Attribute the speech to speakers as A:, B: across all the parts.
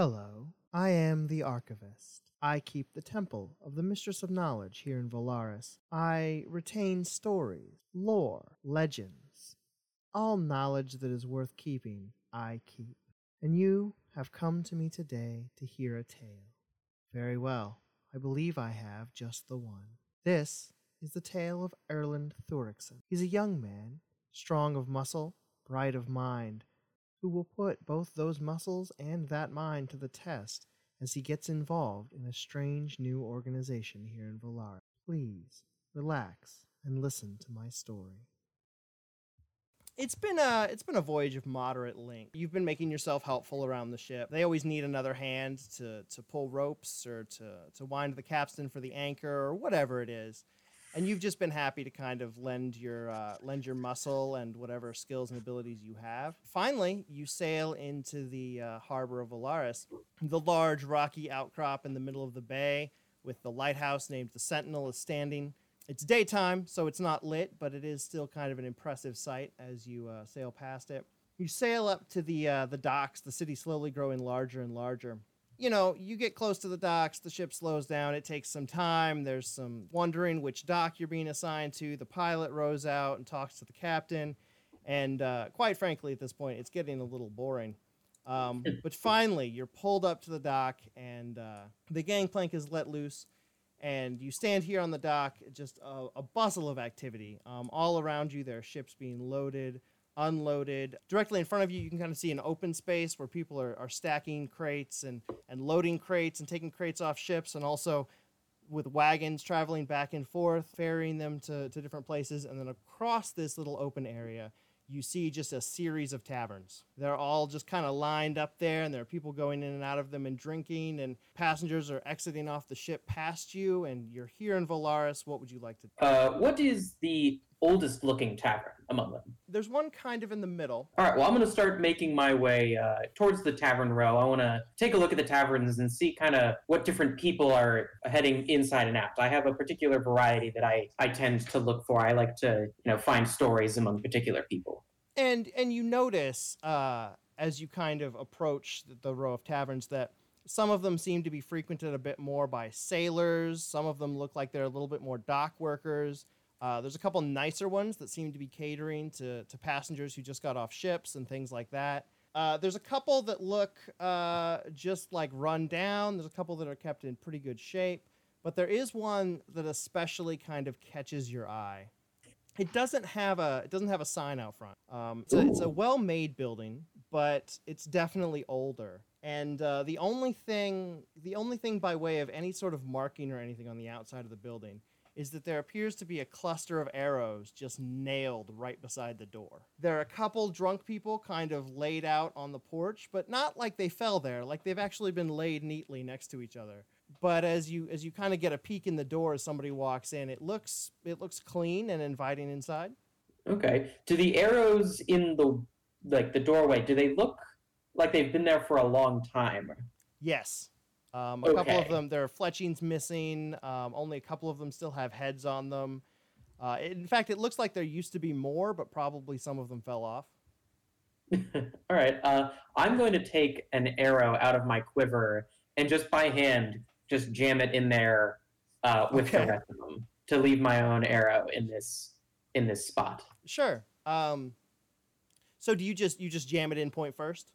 A: Hello, I am the Archivist. I keep the temple of the Mistress of Knowledge here in Valaris. I retain stories, lore, legends. All knowledge that is worth keeping, I keep. And you have come to me today to hear a tale. Very well, I believe I have just the one. This is the tale of Erland Thorikson. He's a young man, strong of muscle, bright of mind, who will put both those muscles and that mind to the test as he gets involved in a strange new organization here in Valar. Please relax and listen to my story.
B: It's been a it's been a voyage of moderate length. You've been making yourself helpful around the ship. They always need another hand to to pull ropes or to to wind the capstan for the anchor or whatever it is and you've just been happy to kind of lend your uh, lend your muscle and whatever skills and abilities you have. Finally, you sail into the uh, harbor of Valaris, the large rocky outcrop in the middle of the bay, with the lighthouse named the Sentinel is standing. It's daytime, so it's not lit, but it is still kind of an impressive sight as you uh, sail past it. You sail up to the uh, the docks, the city slowly growing larger and larger you know, you get close to the docks, the ship slows down, it takes some time. There's some wondering which dock you're being assigned to. The pilot rows out and talks to the captain. And uh, quite frankly, at this point, it's getting a little boring. Um, but finally, you're pulled up to the dock, and uh, the gangplank is let loose. And you stand here on the dock, just a, a bustle of activity. Um, all around you, there are ships being loaded, unloaded. Directly in front of you, you can kind of see an open space where people are, are stacking crates and, and loading crates and taking crates off ships, and also with wagons traveling back and forth, ferrying them to, to different places. And then across this little open area, you see just a series of taverns. They're all just kind of lined up there, and there are people going in and out of them and drinking, and passengers are exiting off the ship past you, and you're here in Valaris. What would you like to?
C: Uh, what is the oldest looking tavern among them?
B: There's one kind of in the middle.
C: All right, well, I'm going to start making my way uh, towards the tavern row. I want to take a look at the taverns and see kind of what different people are heading inside and out. I have a particular variety that I, I tend to look for. I like to, you know, find stories among particular people.
B: And and you notice uh, as you kind of approach the row of taverns that some of them seem to be frequented a bit more by sailors. Some of them look like they're a little bit more dock workers. Uh, there's a couple nicer ones that seem to be catering to, to passengers who just got off ships and things like that. Uh, there's a couple that look uh, just like run down. There's a couple that are kept in pretty good shape, but there is one that especially kind of catches your eye. It doesn't have a it doesn't have a sign out front. Um, it's, a, it's a well-made building, but it's definitely older. And uh, the only thing the only thing by way of any sort of marking or anything on the outside of the building is that there appears to be a cluster of arrows just nailed right beside the door. There are a couple drunk people kind of laid out on the porch, but not like they fell there, like they've actually been laid neatly next to each other. But as you as you kind of get a peek in the door as somebody walks in, it looks it looks clean and inviting inside.
C: Okay. Do the arrows in the like the doorway, do they look like they've been there for a long time?
B: Yes. Um, a okay. couple of them, there are fletchings missing. Um, only a couple of them still have heads on them. Uh, in fact, it looks like there used to be more, but probably some of them fell off.
C: All right. Uh, I'm going to take an arrow out of my quiver and just by hand just jam it in there uh, with okay. the rest of them to leave my own arrow in this in this spot.
B: Sure. Um, so do you just you just jam it in point first?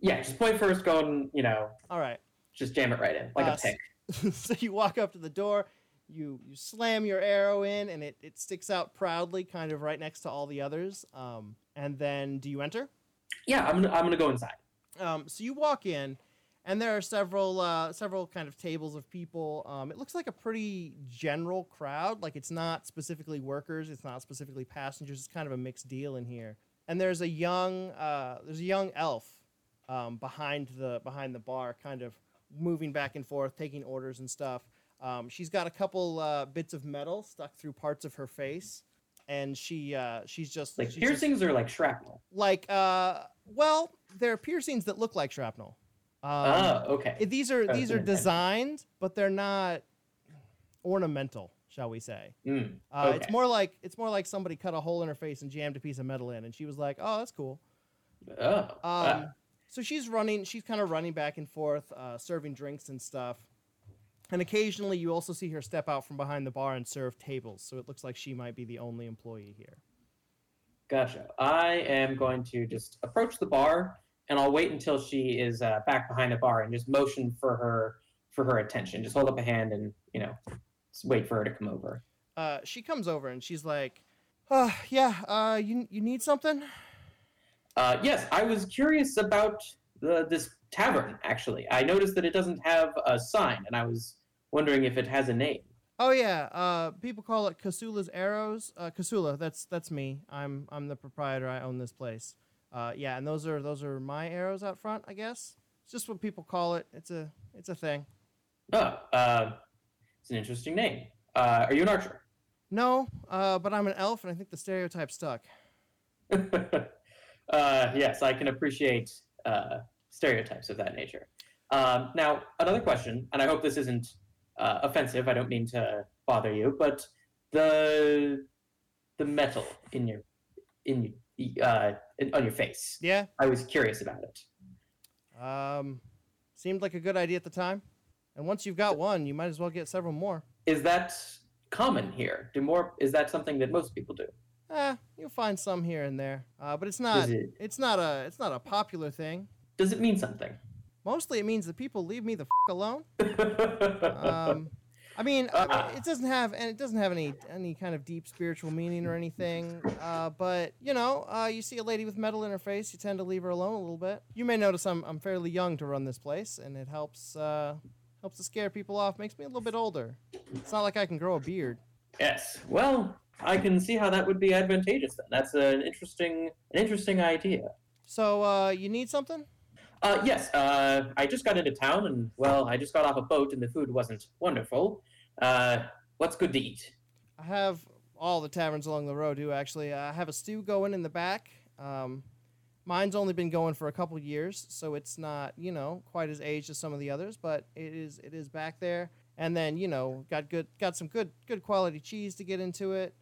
C: Yeah, just point first. Go and you know.
B: All right.
C: Just jam it right in, like uh, a pick.
B: so you walk up to the door, you you slam your arrow in, and it, it sticks out proudly, kind of right next to all the others. Um, and then do you enter?
C: Yeah, I'm gonna, I'm gonna go inside.
B: Um, so you walk in, and there are several uh, several kind of tables of people. Um, it looks like a pretty general crowd. Like it's not specifically workers, it's not specifically passengers. It's kind of a mixed deal in here. And there's a young uh, there's a young elf um, behind the behind the bar, kind of moving back and forth, taking orders and stuff. Um, she's got a couple uh, bits of metal stuck through parts of her face, and she uh, she's just
C: like
B: she's
C: piercings
B: just,
C: or like shrapnel.
B: Like uh, well, they're piercings that look like shrapnel.
C: Um, oh, okay.
B: These are these are designed, but they're not ornamental, shall we say?
C: Mm,
B: uh, It's more like it's more like somebody cut a hole in her face and jammed a piece of metal in, and she was like, "Oh, that's cool."
C: Oh. Um,
B: So she's running. She's kind of running back and forth, uh, serving drinks and stuff. And occasionally, you also see her step out from behind the bar and serve tables. So it looks like she might be the only employee here.
C: Gotcha. I am going to just approach the bar, and I'll wait until she is uh, back behind the bar and just motion for her for her attention. Just hold up a hand and you know, wait for her to come over.
B: Uh, she comes over and she's like, uh, "Yeah, uh, you you need something?"
C: Uh, yes, I was curious about the, this tavern. Actually, I noticed that it doesn't have a sign, and I was wondering if it has a name.
B: Oh yeah, uh, people call it Casula's Arrows. Uh, Kasula, that's that's me. I'm I'm the proprietor. I own this place. Uh, yeah, and those are those are my arrows out front. I guess it's just what people call it. It's a it's a thing.
C: Oh, uh, it's an interesting name. Uh, are you an archer?
B: No, uh, but I'm an elf, and I think the stereotype stuck.
C: uh, yes, I can appreciate uh, stereotypes of that nature. Um, now, another question, and I hope this isn't uh, offensive. I don't mean to bother you, but the the metal in your in uh, on your face.
B: Yeah.
C: I was curious about it.
B: Um, seemed like a good idea at the time. And once you've got one, you might as well get several more.
C: Is that common here? Do more? Is that something that most people do?
B: Eh, you'll find some here and there, uh, but it's not.
C: it-
B: It's not a. It's not a popular thing.
C: Does it mean something?
B: Mostly, it means that people leave me the f- alone. Um, I mean, uh,
C: Ah.
B: it doesn't have, and it doesn't have any any kind of deep spiritual meaning or anything. Uh, but you know, uh, you see a lady with metal in her face, you tend to leave her alone a little bit. You may notice I'm I'm fairly young to run this place, and it helps uh, helps to scare people off. Makes me a little bit older. It's not like I can grow a beard.
C: yes. Well, I can see how that would be advantageous. Then that's an interesting an interesting idea.
B: So uh, you need something?
C: Uh, yes, uh, I just got into town, and well, I just got off a boat, and the food wasn't wonderful. Uh, what's good to eat?
B: I have all the taverns along the road do actually. I have a stew going in the back. Um, mine's only been going for a couple years, so it's not you know quite as aged as some of the others, but it is it is back there. And then you know got good got some good good quality cheese to get into it,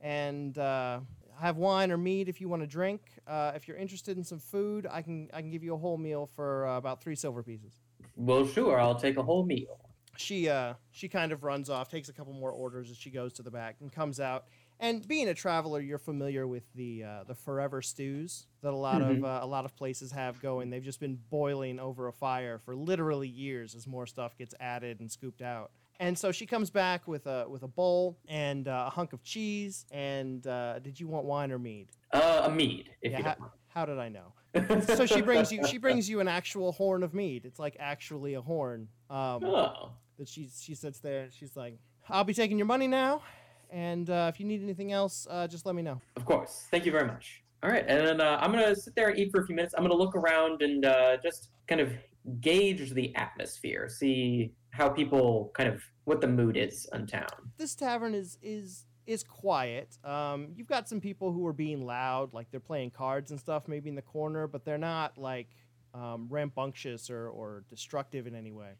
B: and uh, have wine or mead if you want to drink. Uh, if you're interested in some food, I can I can give you a whole meal for uh, about three silver pieces.
C: Well, sure, I'll take a whole meal.
B: she uh she kind of runs off takes a couple more orders as she goes to the back and comes out. And being a traveler you're familiar with the uh, the forever stews that a lot of uh, a lot of places have going. They've just been boiling over a fire for literally years as more stuff gets added and scooped out and so she comes back with a with a bowl and uh, a hunk of cheese and uh, did you want wine or mead
C: Uh, a mead, if
B: yeah how,
C: don't
B: how did i know so she brings you she brings you an actual horn of mead it's like actually a horn um,
C: Oh,
B: that she she sits there and she's like, "I'll be taking your money now, and uh, if you need anything else, uh, just let me know."
C: of course. Thank you very much. All right, and then uh, I'm gonna sit there and eat for a few minutes. I'm gonna look around and uh, just kind of gauge the atmosphere, see how people kind of what the mood is in town.
B: This tavern is is is quiet. Um, you've got some people who are being loud, like they're playing cards and stuff, maybe in the corner, but they're not like um, rambunctious or or destructive in any way.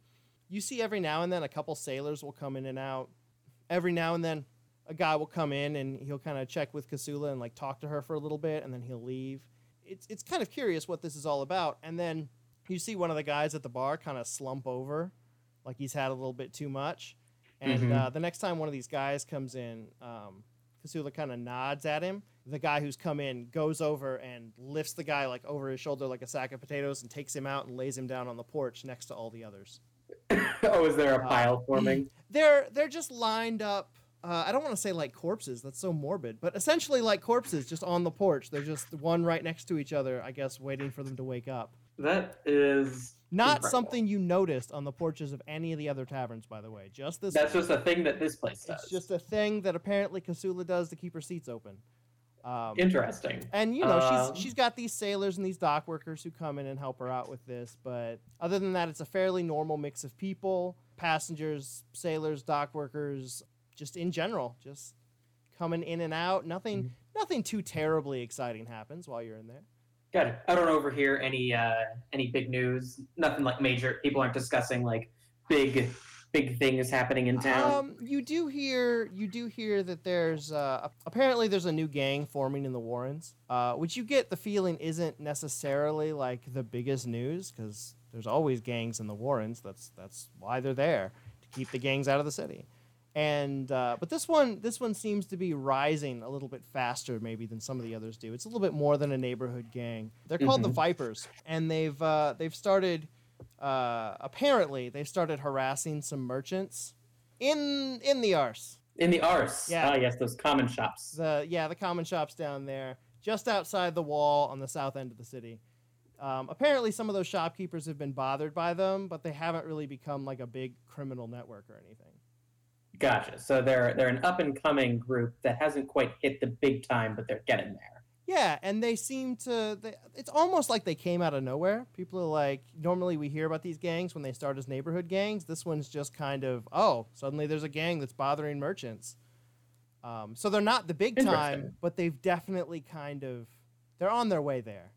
B: You see every now and then a couple sailors will come in and out. Every now and then a guy will come in and he'll kind of check with Kasula and like talk to her for a little bit and then he'll leave. It's it's kind of curious what this is all about. And then you see one of the guys at the bar kind of slump over like he's had a little bit too much. And
C: Mhm.
B: uh, the next time one of these guys comes in, um, Kasula kind of nods at him. The guy who's come in goes over and lifts the guy like over his shoulder like a sack of potatoes and takes him out and lays him down on the porch next to all the others.
C: oh, is there a
B: Uh,
C: pile forming?
B: They're they're just lined up. Uh, I don't want to say like corpses. That's so morbid, but essentially like corpses, just on the porch. They're just one right next to each other. I guess waiting for them to wake up.
C: That is
B: Not
C: incredible.
B: something you noticed on the porches of any of the other taverns, by the way. Just this.
C: That's just a thing that this place does.
B: It's just a thing that apparently Casula does to keep her seats open. Um,
C: interesting.
B: and you know
C: Um,
B: she's she's got these sailors and these dock workers who come in and help her out with this. But other than that, it's a fairly normal mix of people: passengers, sailors, dock workers, just in general, just coming in and out. Nothing
C: Mm-hmm.
B: nothing too terribly exciting happens while you're in there.
C: It. I don't overhear any uh, any big news. Nothing like major. People aren't discussing like big big things happening in town?
B: Um, you do hear you do hear that there's uh, apparently there's a new gang forming in the Warrens, uh, which you get the feeling isn't necessarily like the biggest news because there's always gangs in the Warrens. That's that's why they're there to keep the gangs out of the city. And uh, but this one this one seems to be rising a little bit faster maybe than some of the others do. It's a little bit more than a neighborhood gang. They're called the
C: Mhm.
B: Vipers, and they've uh, they've started uh, apparently they've started harassing some merchants in in the arse.
C: in the Ars.
B: Yeah.
C: Ah, yes, those common shops.
B: The yeah, the common shops down there, just outside the wall on the south end of the city. Um, apparently, some of those shopkeepers have been bothered by them, but they haven't really become like a big criminal network or anything.
C: Gotcha. So they're they're an up and coming group that hasn't quite hit the big time, but they're getting there.
B: Yeah, and they seem to. They, it's almost like they came out of nowhere. People are like, normally we hear about these gangs when they start as neighborhood gangs. This one's just kind of, oh, suddenly there's a gang that's bothering merchants. Um, so they're not the big time, but they've definitely kind of, they're on their way there.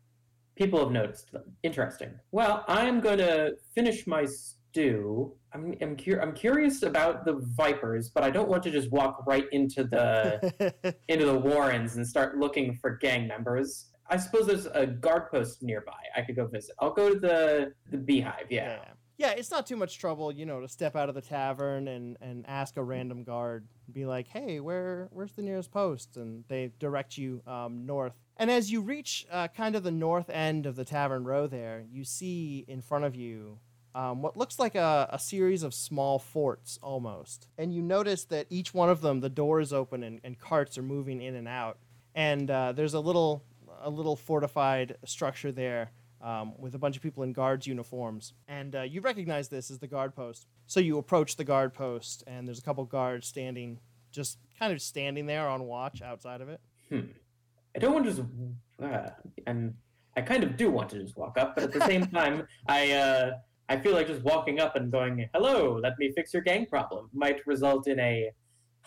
C: People have noticed them. Interesting. Well, I'm going to finish my stew. I'm I'm, cur- I'm curious about the Vipers, but I don't want to just walk right into the into the Warrens and start looking for gang members. I suppose there's a guard post nearby. I could go visit. I'll go to the the Beehive. Yeah.
B: yeah. Yeah, it's not too much trouble, you know, to step out of the tavern and, and ask a random guard, be like, "Hey, where where's the nearest post?" And they direct you um, north. And as you reach uh, kind of the north end of the tavern row, there you see in front of you um, what looks like a, a series of small forts almost. And you notice that each one of them, the door is open and, and carts are moving in and out. And uh, there's a little a little fortified structure there um, with a bunch of people in guards uniforms. And uh, you recognize this as the guard post. So you approach the guard post, and there's a couple guards standing, just kind of standing there on watch outside of it.
C: Hmm. I don't want to just. Uh, and I kind of do want to just walk up, but at the same time, I uh, I feel like just walking up and going, "Hello, let me fix your gang problem," might result in a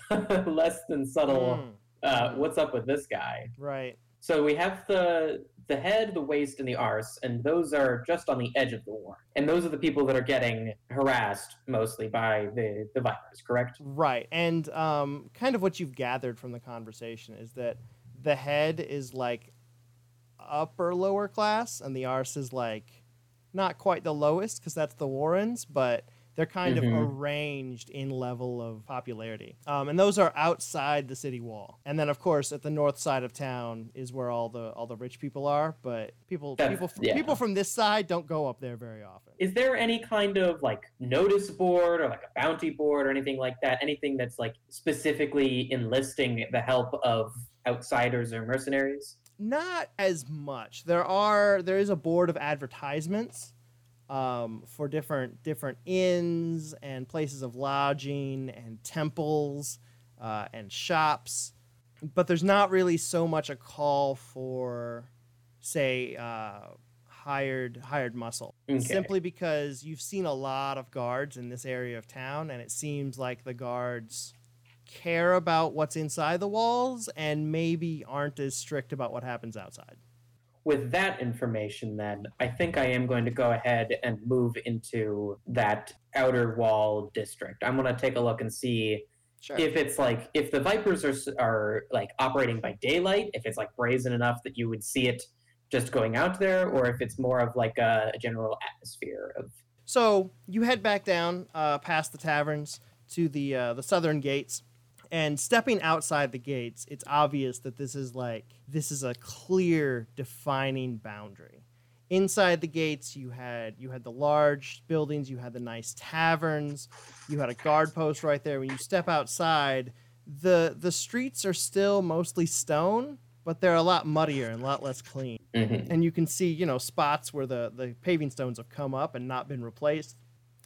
C: less than subtle.
B: Mm,
C: Uh, what's up with this guy?
B: right.
C: So we have the the head, the waist, and the arse, and those are just on the edge of the war. And those are the people that are getting harassed mostly by the the vipers. Correct?
B: Right. And um, kind of what you've gathered from the conversation is that the head is like upper lower class, and the arse is like not quite the lowest because that's the Warrens, but they're kind
C: Mhm.
B: of arranged in level of popularity. Um, and those are outside the city wall. And then, of course, at the north side of town is where all the all the rich people are. But people
C: That's-
B: people
C: yeah.
B: people from this side don't go up there very often.
C: Is there any kind of like notice board or like a bounty board or anything like that? Anything that's like specifically enlisting the help of outsiders or mercenaries?
B: Not as much there are there is a board of advertisements um, for different different inns and places of lodging and temples uh, and shops but there's not really so much a call for say uh, hired hired muscle
C: Okay.
B: simply because you've seen a lot of guards in this area of town and it seems like the guards care about what's inside the walls and maybe aren't as strict about what happens outside.
C: With that information, then I think I am going to go ahead and move into that outer wall district. I'm going to take a look and see
B: Sure.
C: if it's like if the vipers are are like operating by daylight, if it's like brazen enough that you would see it just going out there, or if it's more of like a, a general atmosphere of
B: so you head back down uh, past the taverns to the uh, the southern gates, and stepping outside the gates, it's obvious that this is like this is a clear defining boundary. Inside the gates, you had you had the large buildings, you had the nice taverns, you had a guard post right there. When you step outside, the the streets are still mostly stone, but they're a lot muddier and a lot less clean.
C: Mhm.
B: and you can see you know spots where the the paving stones have come up and not been replaced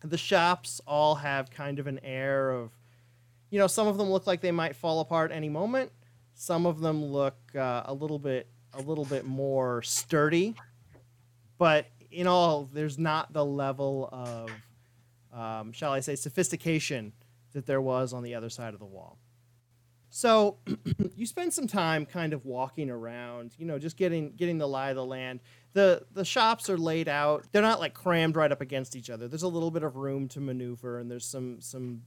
B: the shops all have kind of an air of you know some of them look like they might fall apart any moment some of them look uh, a little bit a little bit more sturdy but in all there's not the level of um, shall i say sophistication that there was on the other side of the wall So you spend some time kind of walking around, you know, just getting getting the lie of the land. The the shops are laid out. They're not like crammed right up against each other. There's a little bit of room to maneuver and there's some some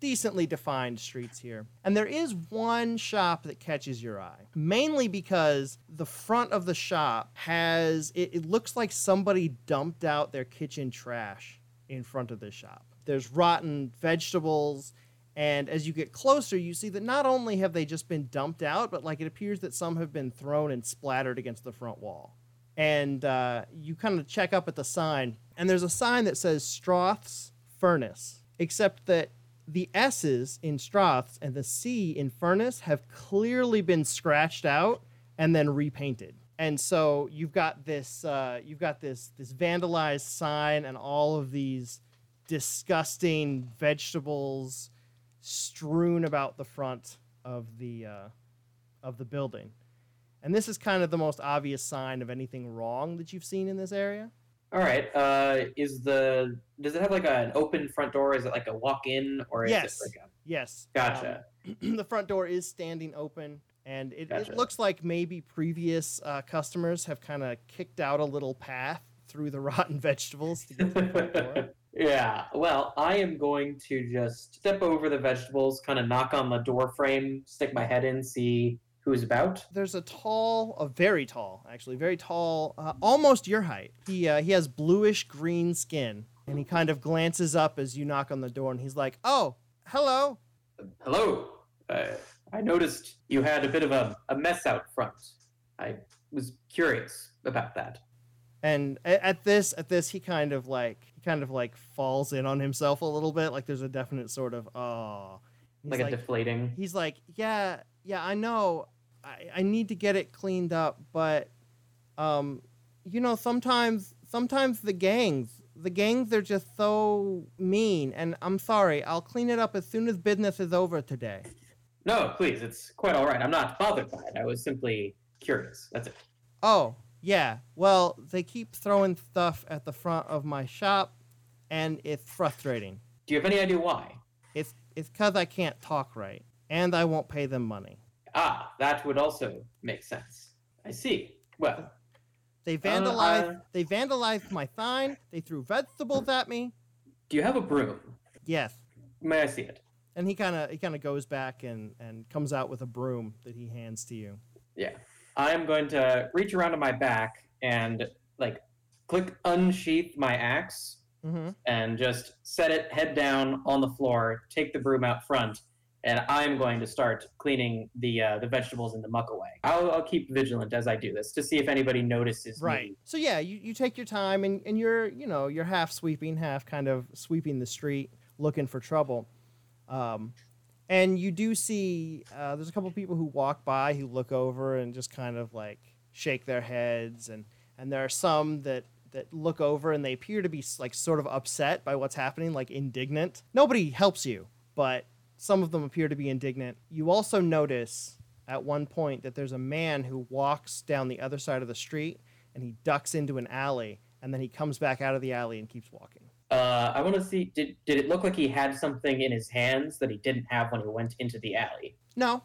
B: decently defined streets here. And there is one shop that catches your eye, mainly because the front of the shop has it, it looks like somebody dumped out their kitchen trash in front of this shop. There's rotten vegetables and as you get closer, you see that not only have they just been dumped out, but like it appears that some have been thrown and splattered against the front wall. And uh, you kind of check up at the sign, and there's a sign that says Stroth's Furnace, except that the S's in Stroth's and the C in Furnace have clearly been scratched out and then repainted. And so you've got this, uh, you've got this this vandalized sign and all of these disgusting vegetables strewn about the front of the uh, of the building. And this is kind of the most obvious sign of anything wrong that you've seen in this area.
C: All right. Uh, is the does it have like a, an open front door? Is it like a walk in or is
B: Yes.
C: it like a
B: Yes.
C: gotcha?
B: um, the front door is standing open, and it,
C: Gotcha.
B: it looks like maybe previous uh, customers have kind of kicked out a little path through the rotten vegetables to get to the front door.
C: yeah. Well, I am going to just step over the vegetables, kind of knock on the door frame, stick my head in, see who's about.
B: There's a tall, a very tall, actually, very tall, uh, almost your height. He uh, he has bluish green skin, and he kind of glances up as you knock on the door, and he's like, "Oh, hello."
C: Hello. Uh, I noticed you had a bit of a, a mess out front. I was curious about that.
B: And at this, at this, he kind of like he kind of like falls in on himself a little bit. Like there's a definite sort of oh, He's
C: Like, a deflating.
B: he's like, yeah, yeah, I know. I, I need to get it cleaned up, but um, you know, sometimes sometimes the gangs, the gangs they're just so mean. And I'm sorry, I'll clean it up as soon as business is over today.
C: No, please, it's quite all right. I'm not bothered by it. I was simply curious. That's it.
B: Oh, yeah. Well, they keep throwing stuff at the front of my shop, and it's frustrating.
C: Do you have any idea why?
B: It's it's cause I can't talk right, and I won't pay them money.
C: Ah, that would also make sense. I see. Well,
B: They
C: Uh,
B: vandalized.
C: uh,
B: they vandalized my sign. They threw vegetables at me.
C: do you have a broom?
B: Yes,
C: May I see it?
B: and he kind of he kind of goes back and and comes out with a broom that he hands to you.
C: Yeah. I am going to reach around to my back and like click unsheath my axe
B: Mm-hmm.
C: and just set it head down on the floor, take the broom out front, and I'm going to start cleaning the uh, the vegetables and the muck away. I'll, I'll keep vigilant as I do this to see if anybody notices
B: Right.
C: me.
B: So yeah, you, you take your time and, and you're you know you're half sweeping, half kind of sweeping the street, looking for trouble. Um, and you do see uh, there's a couple people who walk by who look over and just kind of like shake their heads, and and there are some that that look over and they appear to be like sort of upset by what's happening, like indignant. Nobody helps you, but some of them appear to be indignant. You also notice at one point that there's a man who walks down the other side of the street and he ducks into an alley and then he comes back out of the alley and keeps walking.
C: Uh, I want to see. Did did it look like he had something in his hands that he didn't have when he went into the alley?
B: No.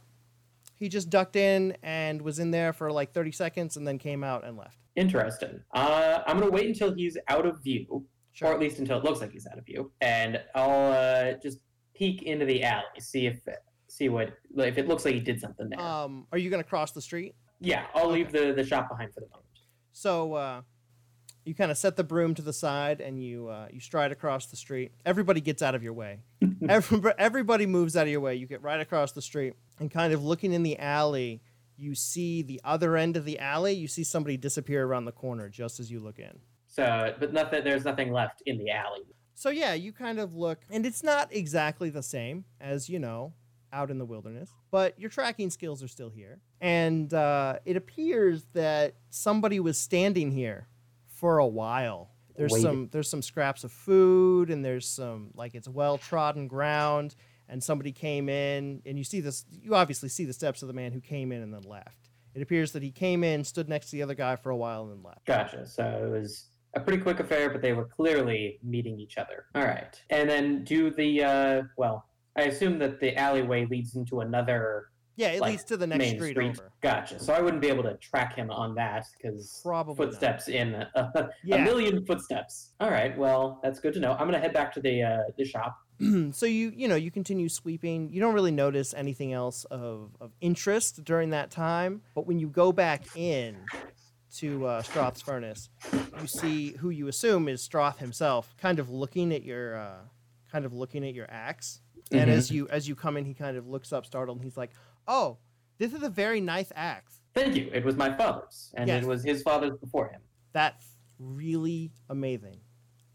B: He just ducked in and was in there for like 30 seconds and then came out and left.
C: Interesting. Uh, I'm gonna wait until he's out of view,
B: Sure.
C: or at least until it looks like he's out of view, and I'll uh, just peek into the alley, see if see what if it looks like he did something there.
B: Um, are you going to cross the street?
C: yeah, I'll leave the the shop behind for the moment.
B: So uh, you kind of set the broom to the side and you uh, you stride across the street. Everybody gets out of your way. Everybody, everybody moves out of your way. You get right across the street and kind of looking in the alley. You see the other end of the alley. You see somebody disappear around the corner just as you look in.
C: So, but nothing. There's nothing left in the alley.
B: So yeah, you kind of look, and it's not exactly the same as you know out in the wilderness, but your tracking skills are still here, and uh, it appears that somebody was standing here for a while. There's
C: Waiting.
B: some there's some scraps of food, and there's some like it's well trodden ground, and somebody came in, and you see this. You obviously see the steps of the man who came in and then left. It appears that he came in, stood next to the other guy for a while, and then left.
C: Gotcha. So it was a pretty quick affair, but they were clearly meeting each other. All right. And then do the uh, well. I assume that the alleyway leads into another
B: Yeah, it
C: Like,
B: leads to the next street,
C: street.
B: over.
C: Gotcha. So I wouldn't be able to track him on that because
B: Probably not.
C: footsteps in a,
B: Yeah.
C: a million footsteps. All right. Well, that's good to know. I'm gonna head back to the uh, the shop.
B: so you you know you continue sweeping you don't really notice anything else of, of interest during that time but when you go back in to uh, Stroth's furnace you see who you assume is Stroth himself kind of looking at your uh, kind of looking at your axe and
C: Mhm.
B: as you as you come in he kind of looks up startled and he's like oh this is a very nice axe
C: Thank you. It was my father's, and
B: Yes.
C: it was his father's before him.
B: that's really amazing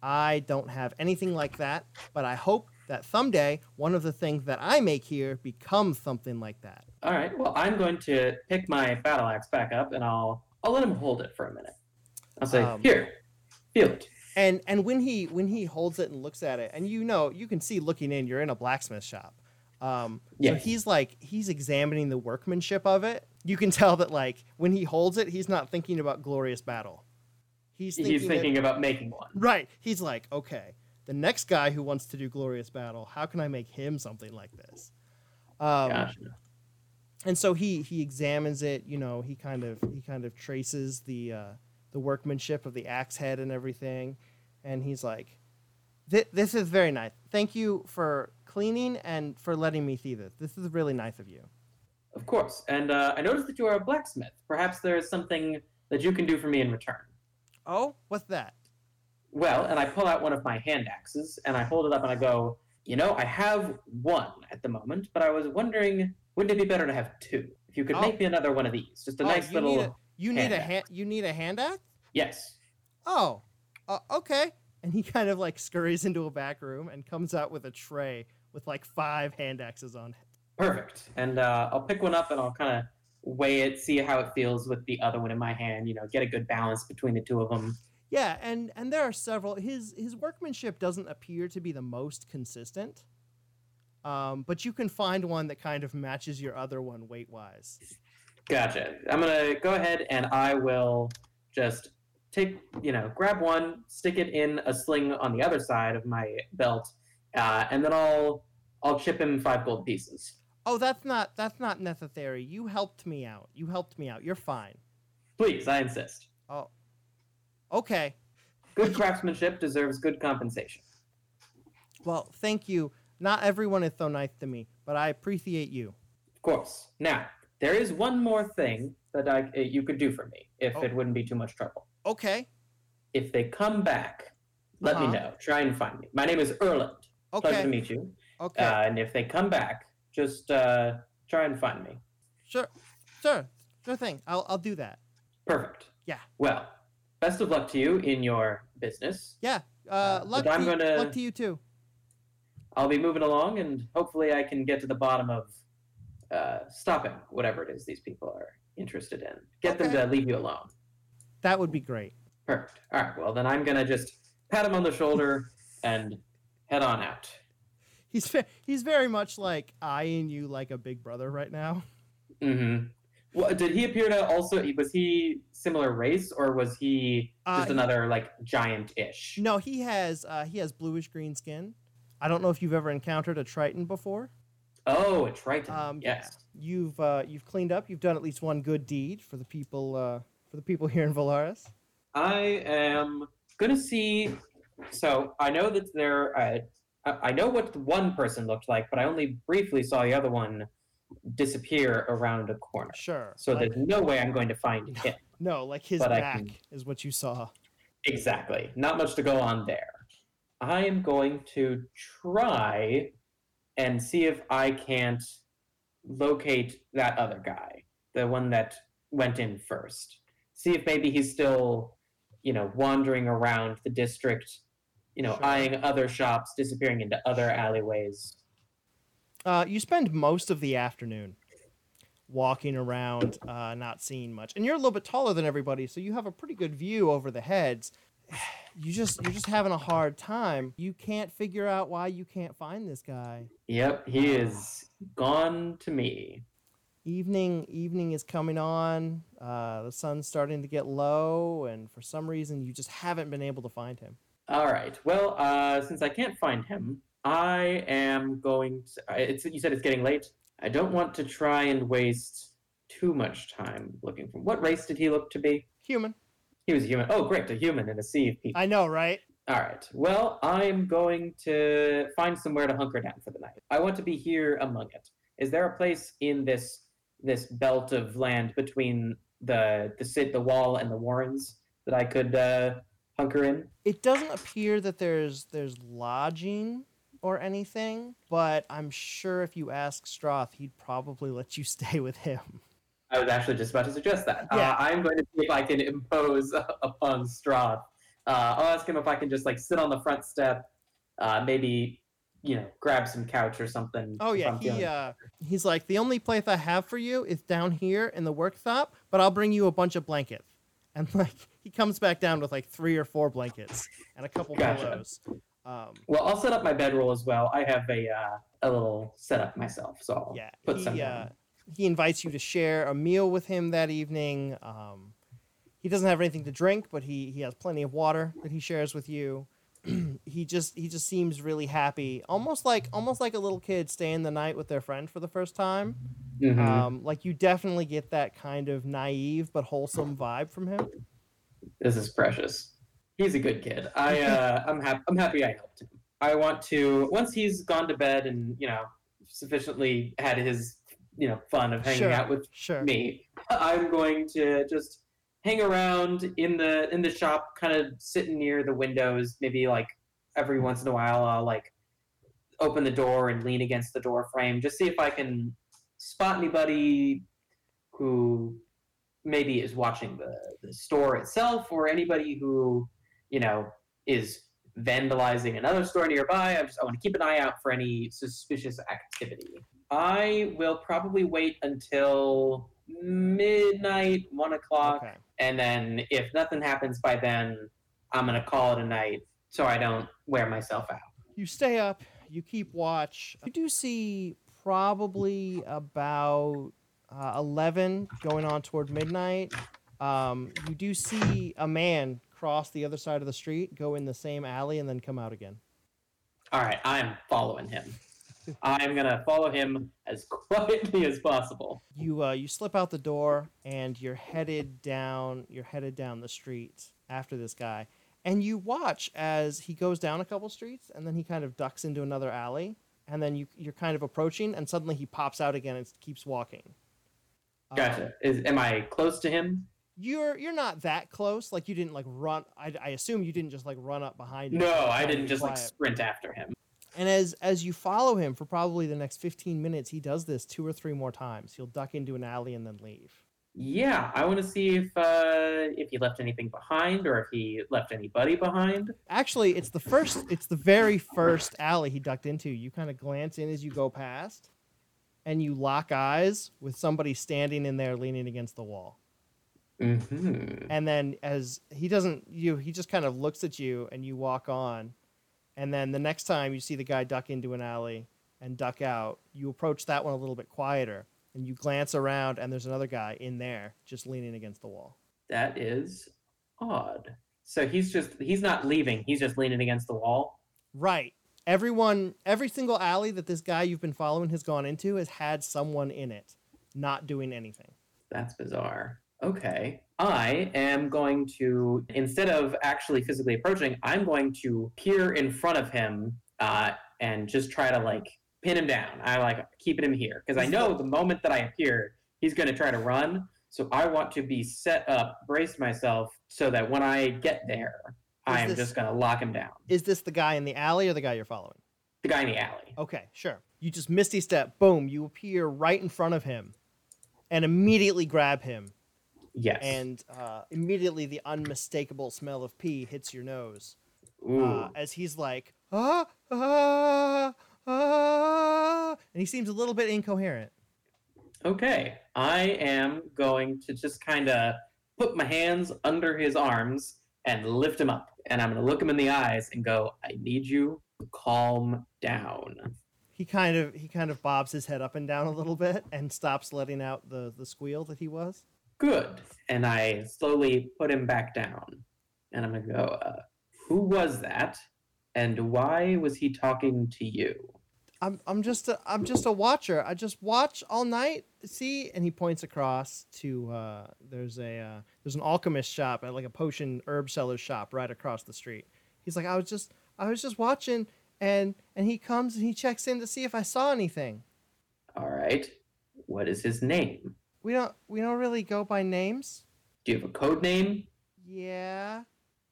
B: I don't have anything like that, but I hope that someday one of the things that I make here becomes something like that.
C: All right. Well, I'm going to pick my battle axe back up, and I'll I'll let him hold it for a minute. I'll say,
B: Um,
C: "Here, feel it."
B: And and when he when he holds it and looks at it, and you know you can see looking in, you're in a blacksmith shop. Um, So he's like he's examining the workmanship of it. You can tell that like when he holds it, he's not thinking about glorious battle. He's thinking,
C: He's
B: that-
C: about making one.
B: right. He's like, okay, the next guy who wants to do glorious battle, how can I make him something like this? Um,
C: Gotcha.
B: And so he he examines it you know he kind of he kind of traces the uh the workmanship of the axe head and everything and he's like this is very nice thank you for cleaning and for letting me see this this is really nice of you
C: Of course. And uh, I noticed that you are a blacksmith. Perhaps there is something that you can do for me in return.
B: oh what's that
C: Well, and I pull out one of my hand axes and I hold it up and I go, you know, I have one at the moment, but I was wondering, wouldn't it be better to have two? If you could
B: Oh.
C: make me another one of these, just a
B: Oh,
C: nice
B: you
C: little.
B: need a, you need a hand you need a hand axe
C: Yes.
B: oh uh, okay and he kind of like scurries into a back room and comes out with a tray with like five hand axes on it
C: Perfect. And uh, I'll pick one up and I'll kind of weigh it, see how it feels with the other one in my hand. You know, get a good balance between the two of them.
B: Yeah, and and there are several. His his workmanship doesn't appear to be the most consistent, um, but you can find one that kind of matches your other one weight wise.
C: Gotcha. I'm gonna go ahead and I will just take, you know, grab one, stick it in a sling on the other side of my belt, uh, and then I'll I'll chip him five gold pieces.
B: Oh, that's not that's not necessary. You helped me out. You helped me out. You're fine.
C: Please, I insist.
B: Oh, okay.
C: Good craftsmanship deserves good compensation.
B: Well, thank you. Not everyone is so nice to me, but I appreciate you.
C: Of course. Now, there is one more thing that I uh, you could do for me if
B: Oh.
C: it wouldn't be too much trouble.
B: Okay.
C: If they come back, let
B: Uh-huh.
C: me know. Try and find me. My name is Erland. Pleasure to meet you.
B: Okay.
C: Uh, and if they come back, just uh, try and find me.
B: sure. Sure. Sure thing. I'll I'll do that.
C: Perfect.
B: Yeah.
C: Well, best of luck to you in your business.
B: Yeah. Uh,
C: Uh,
B: luck, to,
C: gonna-
B: luck to you too.
C: I'll be moving along, and hopefully, I can get to the bottom of uh, stopping whatever it is these people are interested in. Get them to leave you alone.
B: That would be great.
C: Perfect. All right. Well, then I'm gonna just pat him on the shoulder and head on out.
B: He's he's very much like eyeing you like a big brother right now.
C: Mm-hmm. Well, did he appear to also? Was he similar race, or was he
B: Uh,
C: just another like giant-ish?
B: No, he has uh, he has bluish green skin. I don't know if you've ever encountered a Triton before.
C: Oh, a Triton.
B: Um,
C: yes.
B: You've uh, you've cleaned up. You've done at least one good deed for the people uh, for the people here in Valaris.
C: I am gonna see. So I know that there. Uh, I I know what the one person looked like, but I only briefly saw the other one disappear around a corner.
B: Sure.
C: So
B: like,
C: there's no way I'm going to find him.
B: no, like his
C: but
B: back
C: can-
B: is what you saw.
C: Exactly. Not much to go on there. I am going to try and see if I can't locate that other guy, the one that went in first. See if maybe he's still, you know, wandering around the district, you know,
B: Sure.
C: eyeing other shops, disappearing into other alleyways.
B: Uh, you spend most of the afternoon walking around, uh, not seeing much, and you're a little bit taller than everybody, so you have a pretty good view over the heads. You just you're just having a hard time. You can't figure out why you can't find this guy.
C: Yep, he is gone to me.
B: Evening evening is coming on. Uh, the sun's starting to get low, and for some reason you just haven't been able to find him.
C: All right. Well, uh, since I can't find him, I am going. To, it's you said it's getting late. I don't want to try and waste too much time looking for. What race did he look to be?
B: Human.
C: He was a human. Oh, great, a human in a sea of people.
B: I know, right?
C: All right. Well, I'm going to find somewhere to hunker down for the night. I want to be here among it. Is there a place in this this belt of land between the the sit the wall and the warrens that I could uh, hunker in?
B: It doesn't appear that there's there's lodging or anything, but I'm sure if you ask Stroth, he'd probably let you stay with him.
C: I was actually just about to suggest that.
B: Yeah.
C: Uh, I'm going to see if I can impose upon Stroth. Uh, I'll ask him if I can just like sit on the front step, uh, maybe you know grab some couch or something.
B: Oh yeah, he uh he's like the only place I have for you is down here in the workshop, but I'll bring you a bunch of blankets. And like he comes back down with like three or four blankets and a couple
C: Gotcha.
B: pillows. Um
C: Well, I'll set up my bedroll as well. I have a uh, a little setup myself, so I'll
B: yeah,
C: put some
B: he
C: down.
B: uh, he invites you to share a meal with him that evening. Um, he doesn't have anything to drink, but he he has plenty of water that he shares with you. he just he just seems really happy, almost like almost like a little kid staying the night with their friend for the first time.
C: Mhm.
B: Um, like you definitely get that kind of naive but wholesome vibe from him.
C: This is precious. He's a good kid. I uh, I'm happy. I'm happy I helped him. I want to once he's gone to bed and you know sufficiently had his you know fun of hanging
B: Sure.
C: out with
B: Sure.
C: me. I'm going to just hang around in the in the shop, kind of sitting near the windows. Maybe like every once in a while, I'll like open the door and lean against the door frame, just see if I can spot anybody who maybe is watching the the store itself, or anybody who you know is vandalizing another store nearby. I just I want to keep an eye out for any suspicious activity. I will probably wait until midnight, one o'clock,
B: Okay.
C: and then if nothing happens by then, I'm gonna call it a night so I don't wear myself out.
B: You stay up. You keep watch. You do see probably about uh, eleven going on toward midnight. Um, you do see a man cross the other side of the street, go in the same alley, and then come out again.
C: All right, I'm following him. I'm gonna follow him as quietly as possible.
B: you uh, you slip out the door and you're headed down you're headed down the street after this guy and you watch as he goes down a couple streets and then he kind of ducks into another alley and then you you're kind of approaching and suddenly he pops out again and keeps walking Um,
C: Gotcha. Is am I close to him?
B: you're you're not that close like you didn't like run I, I assume you didn't just like run up behind him
C: No, I didn't just like sprint after him.
B: And as as you follow him for probably the next 15 minutes, he does this two or three more times. He'll duck into an alley and then leave.
C: Yeah, I want to see if uh, if he left anything behind or if he left anybody behind.
B: Actually, it's the first it's the very first alley he ducked into. You kind of glance in as you go past and you lock eyes with somebody standing in there leaning against the wall.
C: Mm-hmm.
B: And then as he doesn't you he just kind of looks at you and you walk on. And then the next time you see the guy duck into an alley and duck out, you approach that one a little bit quieter and you glance around and there's another guy in there just leaning against the wall.
C: That is odd. So he's just he's not leaving. He's just leaning against the wall.
B: Right. Everyone, every single alley that this guy you've been following has gone into has had someone in it, not doing anything.
C: That's bizarre. Okay. I am going to, instead of actually physically approaching, I'm going to peer in front of him uh, and just try to like pin him down. I like keeping him here because I know the moment that I appear, he's going to try to run. So I want to be set up, brace myself so that when I get there, I am just going to lock him down.
B: Is this the guy in the alley or the guy you're following?
C: The guy in the alley.
B: Okay, sure. You just misty step, boom, you appear right in front of him and immediately grab him.
C: Yes.
B: And uh, immediately the unmistakable smell of pee hits your nose
C: Ooh.
B: uh, as he's like, ah, ah, ah, and he seems a little bit incoherent.
C: Okay, I am going to just kind of put my hands under his arms and lift him up. And I'm going to look him in the eyes and go, I need you to calm down.
B: he kind of he kind of bobs his head up and down a little bit and stops letting out the the squeal that he was.
C: Good. And I slowly put him back down. And I'm going to go, uh, Who was that? And why was he talking to you?
B: I'm I'm just a I'm just a watcher. I just watch all night. See, and he points across to uh, there's a uh, there's an alchemist shop at like a potion herb seller's shop right across the street. He's like, I was just I was just watching, and and he comes and he checks in to see if I saw anything.
C: All right. What is his name?
B: We don't we don't really go by names.
C: Do you have a code name?
B: Yeah.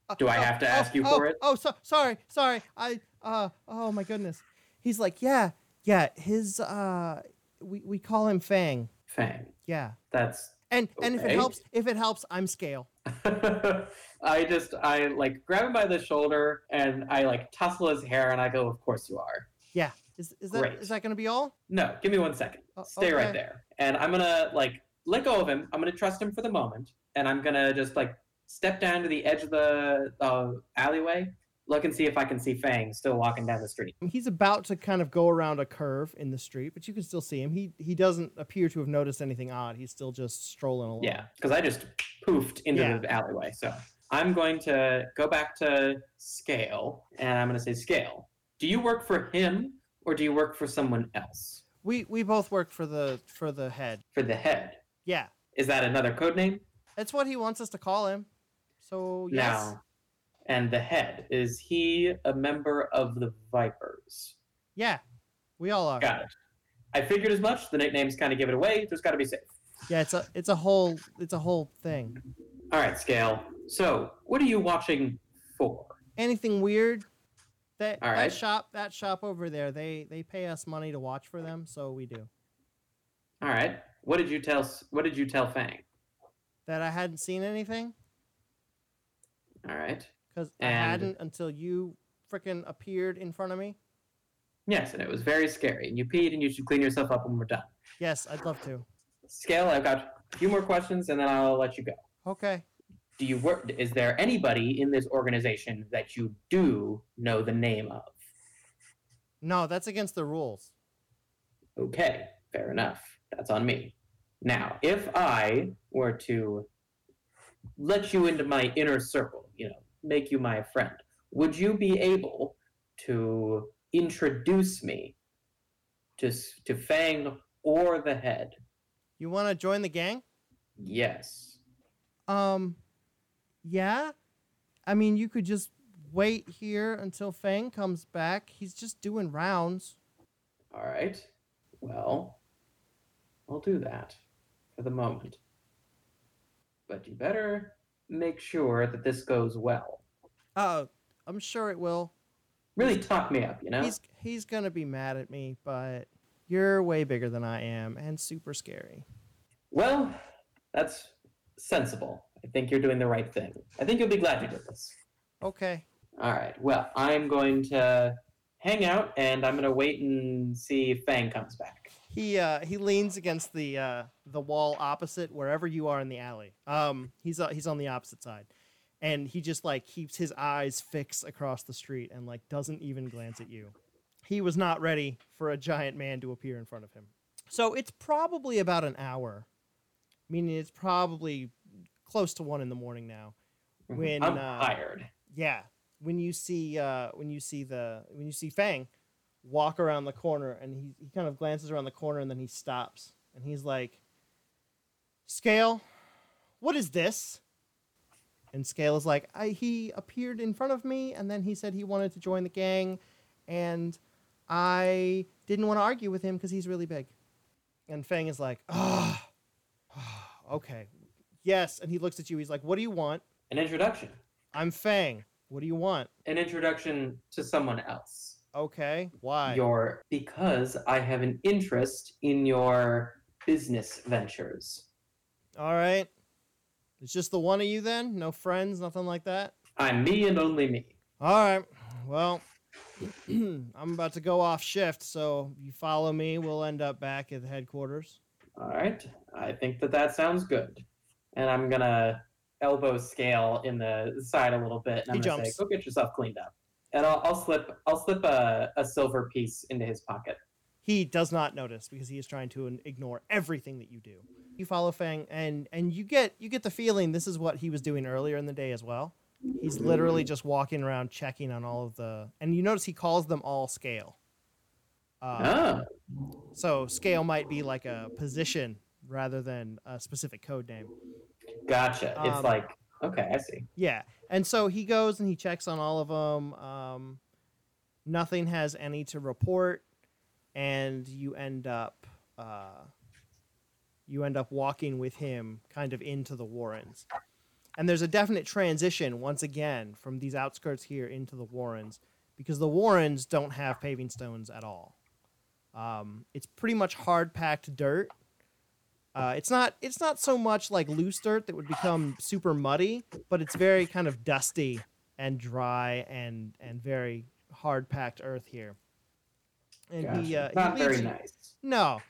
B: Uh,
C: Do I
B: oh,
C: have to
B: oh,
C: ask you
B: oh,
C: for it?
B: Oh, so, sorry, sorry. I uh oh my goodness. He's like, yeah, yeah. His uh, we we call him Fang.
C: Fang.
B: Yeah.
C: That's.
B: And and if it helps, if it helps, I'm Scale.
C: I just I like grab him by the shoulder and I like tussle his hair and I go, "Of course you are."
B: Yeah. Is is that
C: Great.
B: is that gonna be all?
C: No, give me one second.
B: Oh,
C: Stay right there. And I'm gonna like let go of him. I'm gonna trust him for the moment, and I'm gonna just like step down to the edge of the uh, alleyway, look and see if I can see Fang still walking down the street.
B: He's about to kind of go around a curve in the street, but you can still see him. He he doesn't appear to have noticed anything odd. He's still just strolling along.
C: Yeah, because I just poofed into
B: Yeah.
C: the alleyway. So I'm going to go back to Scale, and I'm going to say, Scale, do you work for him or do you work for someone else?
B: We we both work for the for the head.
C: For the head.
B: Yeah.
C: Is that another code name?
B: That's what he wants us to call him. So yes.
C: Now, and the head, is he a member of the Vipers?
B: Yeah. We all are.
C: Got it. I figured as much. The nicknames kind of give it away. Just got to be safe.
B: Yeah, it's a it's a whole it's a whole thing.
C: All right, Scale. So, what are you watching for?
B: Anything weird? That
C: All
B: that shop that shop over there, they they pay us money to watch for them, so we do.
C: All right. What did you tell? What did you tell Fang?
B: That I hadn't seen anything
C: All right.
B: because I hadn't until you frickin' appeared in front of me.
C: Yes, and it was very scary. And you peed, and you should clean yourself up when we're done.
B: Yes, I'd love to.
C: Scale. I've got a few more questions, and then I'll let you go.
B: Okay.
C: Do you work? Is there anybody in this organization that you do know the name of?
B: No, that's against the rules.
C: Okay, fair enough. That's on me. Now, if I were to let you into my inner circle, you know, make you my friend, would you be able to introduce me to to Fang or the head?
B: You want to join the gang?
C: Yes.
B: Um, yeah. I mean, you could just wait here until Fang comes back. He's just doing rounds.
C: All right. Well, I'll do that for the moment. But you better make sure that this goes well.
B: Uh, I'm sure it will.
C: Really talk me up, you know?
B: He's he's gonna be mad at me, but you're way bigger than I am and super scary.
C: Well, that's sensible. I think you're doing the right thing. I think you'll be glad you did this.
B: Okay.
C: All right. Well, I'm going to hang out and I'm going to wait and see if Fang comes back.
B: He uh he leans against the uh the wall opposite wherever you are in the alley. Um he's uh, he's on the opposite side. And he just like keeps his eyes fixed across the street and like doesn't even glance at you. He was not ready for a giant man to appear in front of him. So it's probably about an hour. Meaning it's probably close to 1 in the morning now. When,
C: I'm
B: uh,
C: tired.
B: Yeah, when you see uh, when you see the when you see Fang walk around the corner, and he he kind of glances around the corner, and then he stops, and he's like, "Scale, what is this?" And Scale is like, I, "He appeared in front of me, and then he said he wanted to join the gang, and I didn't want to argue with him because he's really big." And Fang is like, "Ah, okay, yes." And he looks at you. He's like, "What do you want?"
C: An introduction.
B: I'm Fang. What do you want?
C: An introduction to someone else.
B: Okay. Why?
C: Your because I have an interest in your business ventures.
B: All right. It's just the one of you then? No friends, nothing like that?
C: I'm me and only me.
B: All right. Well, I'm about to go off shift, so if you follow me, we'll end up back at the headquarters.
C: All right. I think that that sounds good. And I'm gonna elbow scale in the side a little bit, and I'm
B: He
C: gonna
B: jumps.
C: say, "Go get yourself cleaned up." And I'll, I'll slip I'll slip a, a silver piece into his pocket.
B: He does not notice because he is trying to ignore everything that you do. You follow Fang, and and you get you get the feeling this is what he was doing earlier in the day as well. He's literally just walking around checking on all of the, and you notice he calls them all scale. Uh,
C: Ah,
B: So scale might be like a position rather than a specific code name.
C: Gotcha. it's
B: Um,
C: like okay, I see.
B: Yeah, and so he goes and he checks on all of them. Um, nothing has any to report, and you end up uh, you end up walking with him kind of into the Warrens. And there's a definite transition once again from these outskirts here into the Warrens because the Warrens don't have paving stones at all. Um, it's pretty much hard packed dirt. Uh, it's not it's not so much like loose dirt that would become super muddy, but it's very kind of dusty and dry and and very hard packed earth here. And he
C: Gotcha.
B: uh,
C: Not
B: leads
C: very
B: you-
C: nice.
B: no,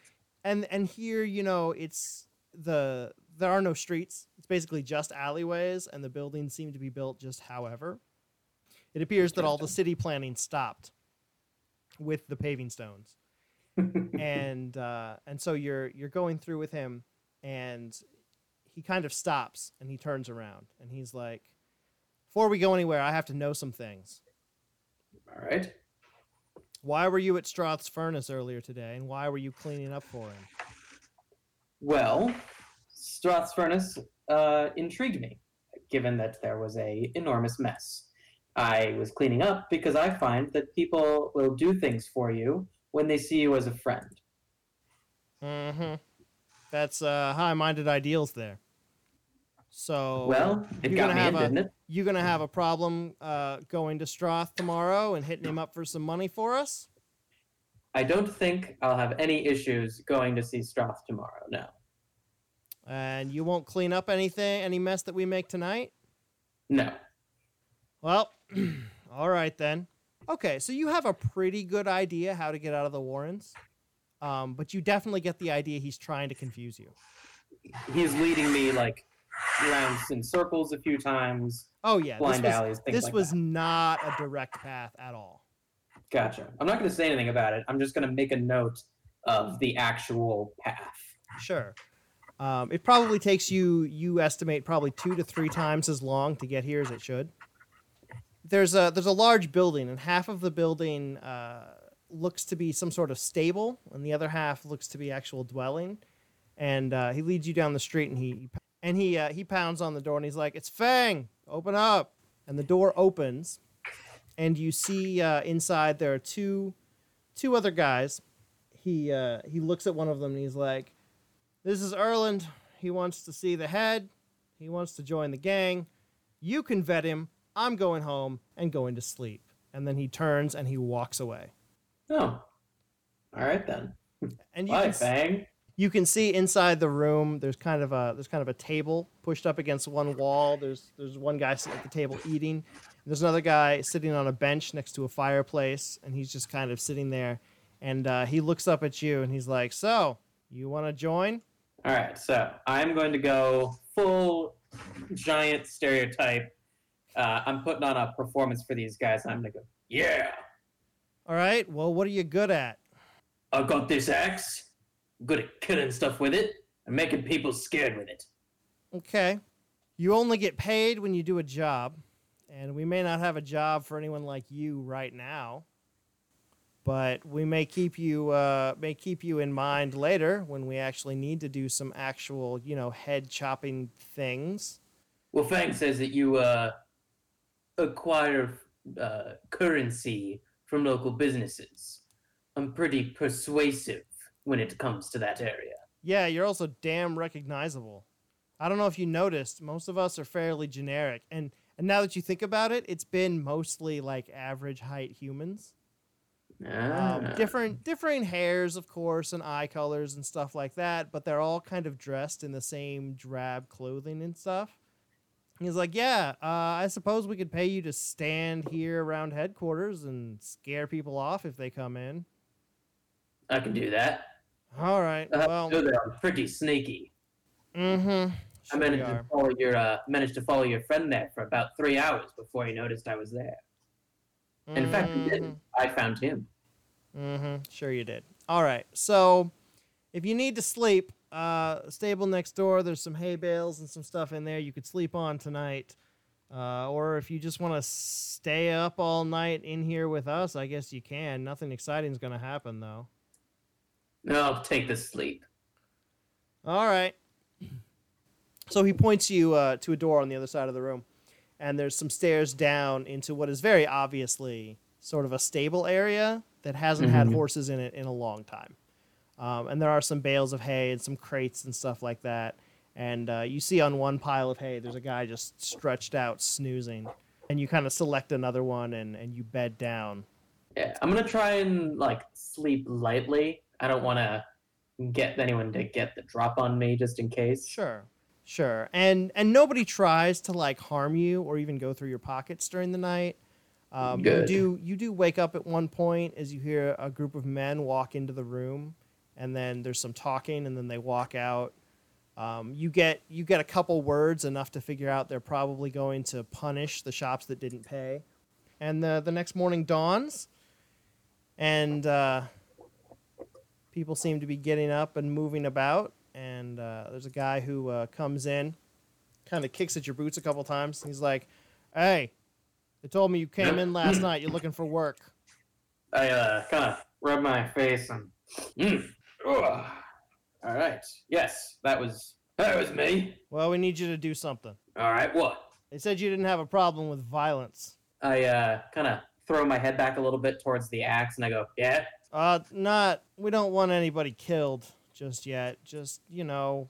B: and and here you know it's the there are no streets. It's basically just alleyways, and the buildings seem to be built just however. It appears that all the city planning stopped with the paving stones, and uh, and so you're you're going through with him, and he kind of stops and he turns around and he's like, "Before we go anywhere, I have to know some things.
C: All right.
B: Why were you at Stroth's furnace earlier today, and why were you cleaning up for him?"
C: Well, Stroth's furnace uh, intrigued me, given that there was a enormous mess. I was cleaning up because I find that people will do things for you when they see you as a friend.
B: Mm-hmm. That's uh, high-minded ideals there. So
C: well, it
B: you're
C: got
B: gonna
C: me
B: have
C: in,
B: a-
C: didn't it?
B: you gonna have a problem uh, going to Stroth tomorrow and hitting him up for some money for us?
C: I don't think I'll have any issues going to see Stroth tomorrow. No,
B: And you won't clean up anything, any mess that we make tonight?
C: no.
B: Well, all right then. Okay, so you have a pretty good idea how to get out of the Warrens, um, but you definitely get the idea he's trying to confuse you.
C: He's leading me like around in circles a few times,
B: Oh yeah, this was,
C: alleys, things
B: this
C: like
B: was
C: that.
B: not a direct path at all.
C: Gotcha. I'm not going to say anything about it. I'm just going to make a note of the actual path.
B: Sure. Um, it probably takes you, you estimate, probably two to three times as long to get here as it should. There's a there's a large building, and half of the building uh, looks to be some sort of stable, and the other half looks to be actual dwelling. And uh, he leads you down the street, and he and he uh, he pounds on the door, and he's like, "It's Fang, open up!" And the door opens, and you see uh, inside there are two two other guys. He uh, he looks at one of them, and he's like, this is Erland. He wants to see the head. He wants to join the gang. You can vet him. I'm going home and going to sleep. And then he turns and he walks away.
C: Oh, all right then.
B: And you
C: Bye,
B: can,
C: Fang.
B: you can see inside the room. There's kind of a there's kind of a table pushed up against one wall. There's there's one guy sitting at the table eating. There's another guy sitting on a bench next to a fireplace, and he's just kind of sitting there. And uh, he looks up at you and he's like, "So, you want to join?"
C: All right, so I'm going to go full giant stereotype. Uh, I'm putting on a performance for these guys. I'm gonna go, yeah,
B: All right. Well, what are you good at?
C: I got this axe. I'm good at killing stuff with it and making people scared with it.
B: Okay. You only get paid when you do a job, and we may not have a job for anyone like you right now. But we may keep you uh, may keep you in mind later when we actually need to do some actual, you know, head chopping things.
C: Well, Fang says that you uh, acquire uh, currency from local businesses. I'm pretty persuasive when it comes to that area.
B: Yeah, you're also damn recognizable. I don't know if you noticed, most of us are fairly generic, and and now that you think about it, it's been mostly like average height humans.
C: Ah.
B: um, different differing hairs of course and eye colors and stuff like that but they're all kind of dressed in the same drab clothing and stuff he's like yeah uh, i suppose we could pay you to stand here around headquarters and scare people off if they come in
C: I can do that.
B: all right
C: have
B: well
C: that I'm pretty sneaky.
B: mm-hmm
C: I managed to follow your uh, managed to follow your friend there for about three hours before he noticed I was there. In fact, he didn't. I found him.
B: Mm-hmm. Sure you did. All right. So if you need to sleep, uh, stable next door, there's some hay bales and some stuff in there you could sleep on tonight. Uh, or if you just want to stay up all night in here with us, I guess you can. Nothing exciting is going to happen, though.
C: No, I'll take the sleep.
B: All right. So he points you uh, to a door on the other side of the room, and there's some stairs down into what is very obviously sort of a stable area that hasn't had
C: Mhm.
B: horses in it in a long time. Um, and there are some bales of hay and some crates and stuff like that. And uh, you see on one pile of hay, there's a guy just stretched out snoozing. And you kind of select another one and, and you bed down.
C: Yeah, I'm gonna try and like sleep lightly. I don't want to get anyone to get the drop on me just in case.
B: Sure. Sure. And and nobody tries to like harm you or even go through your pockets during the night. Um, you
C: Good.
B: do you do wake up at one point as you hear a group of men walk into the room, and then there's some talking, and then they walk out. Um, you get you get a couple words enough to figure out they're probably going to punish the shops that didn't pay, and the the next morning dawns, and uh, people seem to be getting up and moving about. And uh, there's a guy who uh, comes in, kind of kicks at your boots a couple times. He's like, "Hey, they told me you came in last night. You're looking for work."
C: I uh, kind of rub my face and. Mm. All right. Yes, that was that was me.
B: Well, we need you to do something.
C: All right. What?
B: They said you didn't have a problem with violence.
C: I uh, kind of throw my head back a little bit towards the axe and I go, "Yeah,
B: Uh, not. We don't want anybody killed just yet. Just you know,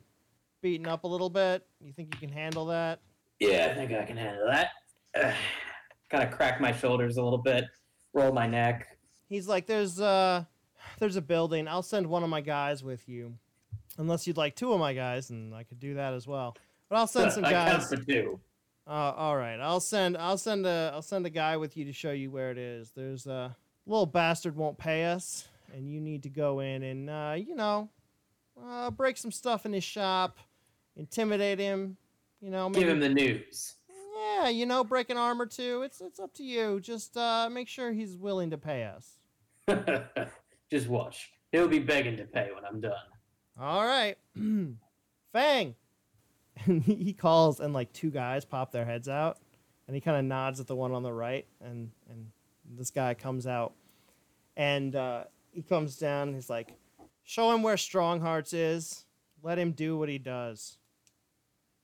B: beaten up a little bit. You think you can handle that?
C: yeah, I think I can handle that." Uh, kind of crack my shoulders a little bit, roll my neck.
B: He's like, "There's uh, there's a building. I'll send one of my guys with you, unless you'd like two of my guys, and I could do that as well. But I'll send some
C: I count
B: guys.
C: for two.
B: Uh, all right, I'll send I'll send a I'll send a guy with you to show you where it is. There's a little bastard won't pay us, and you need to go in and uh, you know, uh, break some stuff in his shop, intimidate him. You know, maybe,
C: Give him the news.
B: yeah, you know, break an arm or two. It's it's up to you. Just uh, make sure he's willing to pay us.
C: Just watch. He'll be begging to pay when I'm done.
B: All right, Fang. And he calls, and like two guys pop their heads out, and he kind of nods at the one on the right, and and this guy comes out, and uh, he comes down. He's like, "Show him where Strong Hearts is. Let him do what he does."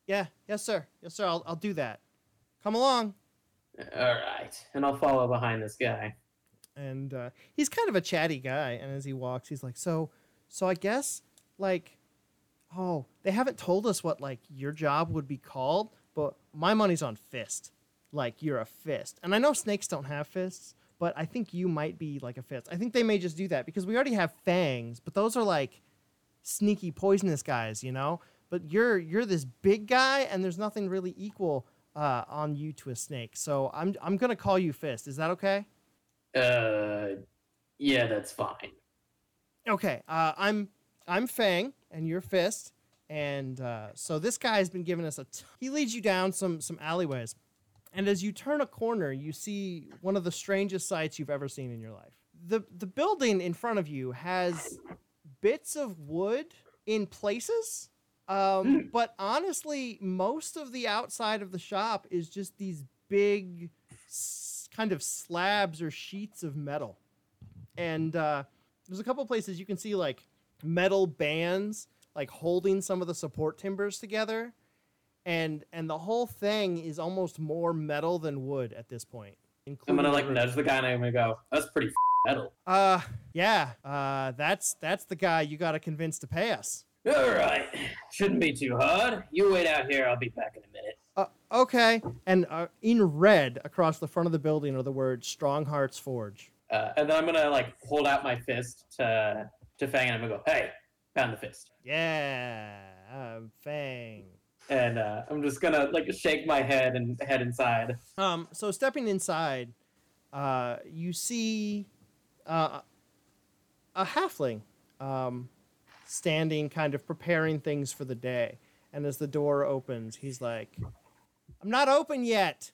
B: Yeah, yes, sir. Yes, sir. I'll I'll do that. Come along.
C: All right, and I'll follow behind this guy.
B: And uh, he's kind of a chatty guy. And as he walks, he's like, "So, so I guess like, oh, they haven't told us what like your job would be called, but my money's on fist. Like you're a fist, and I know snakes don't have fists, but I think you might be like a fist. I think they may just do that because we already have fangs, but those are like sneaky, poisonous guys, you know. But you're you're this big guy, and there's nothing really equal." Uh, on you to a snake, so I'm I'm gonna call you Fist. Is that okay?
C: Uh, yeah, that's fine.
B: Okay, uh, I'm I'm Fang, and you're Fist, and uh, so this guy has been giving us a. T- he leads you down some some alleyways, and as you turn a corner, you see one of the strangest sights you've ever seen in your life. the The building in front of you has bits of wood in places, um, but honestly, most of the outside of the shop is just these big, kind of slabs or sheets of metal and uh, there's a couple places you can see like metal bands like holding some of the support timbers together and and the whole thing is almost more metal than wood at this point
C: I'm gonna like nudge the guy and I'm gonna go, that's pretty f- metal.
B: uh yeah uh that's that's the guy you got to convince to pay us
C: All right, shouldn't be too hard. You wait out here. I'll be back in a minute.
B: Uh, okay and uh, in red across the front of the building are the words strong hearts forge
C: Uh, and then I'm gonna like hold out my fist to to Fang and I'm gonna go, hey, pound the fist.
B: yeah uh, fang
C: And uh, I'm just gonna like shake my head and head inside.
B: Um, so stepping inside, uh, you see uh, a halfling um, standing, kind of preparing things for the day. And as the door opens, he's like, "I'm not open yet."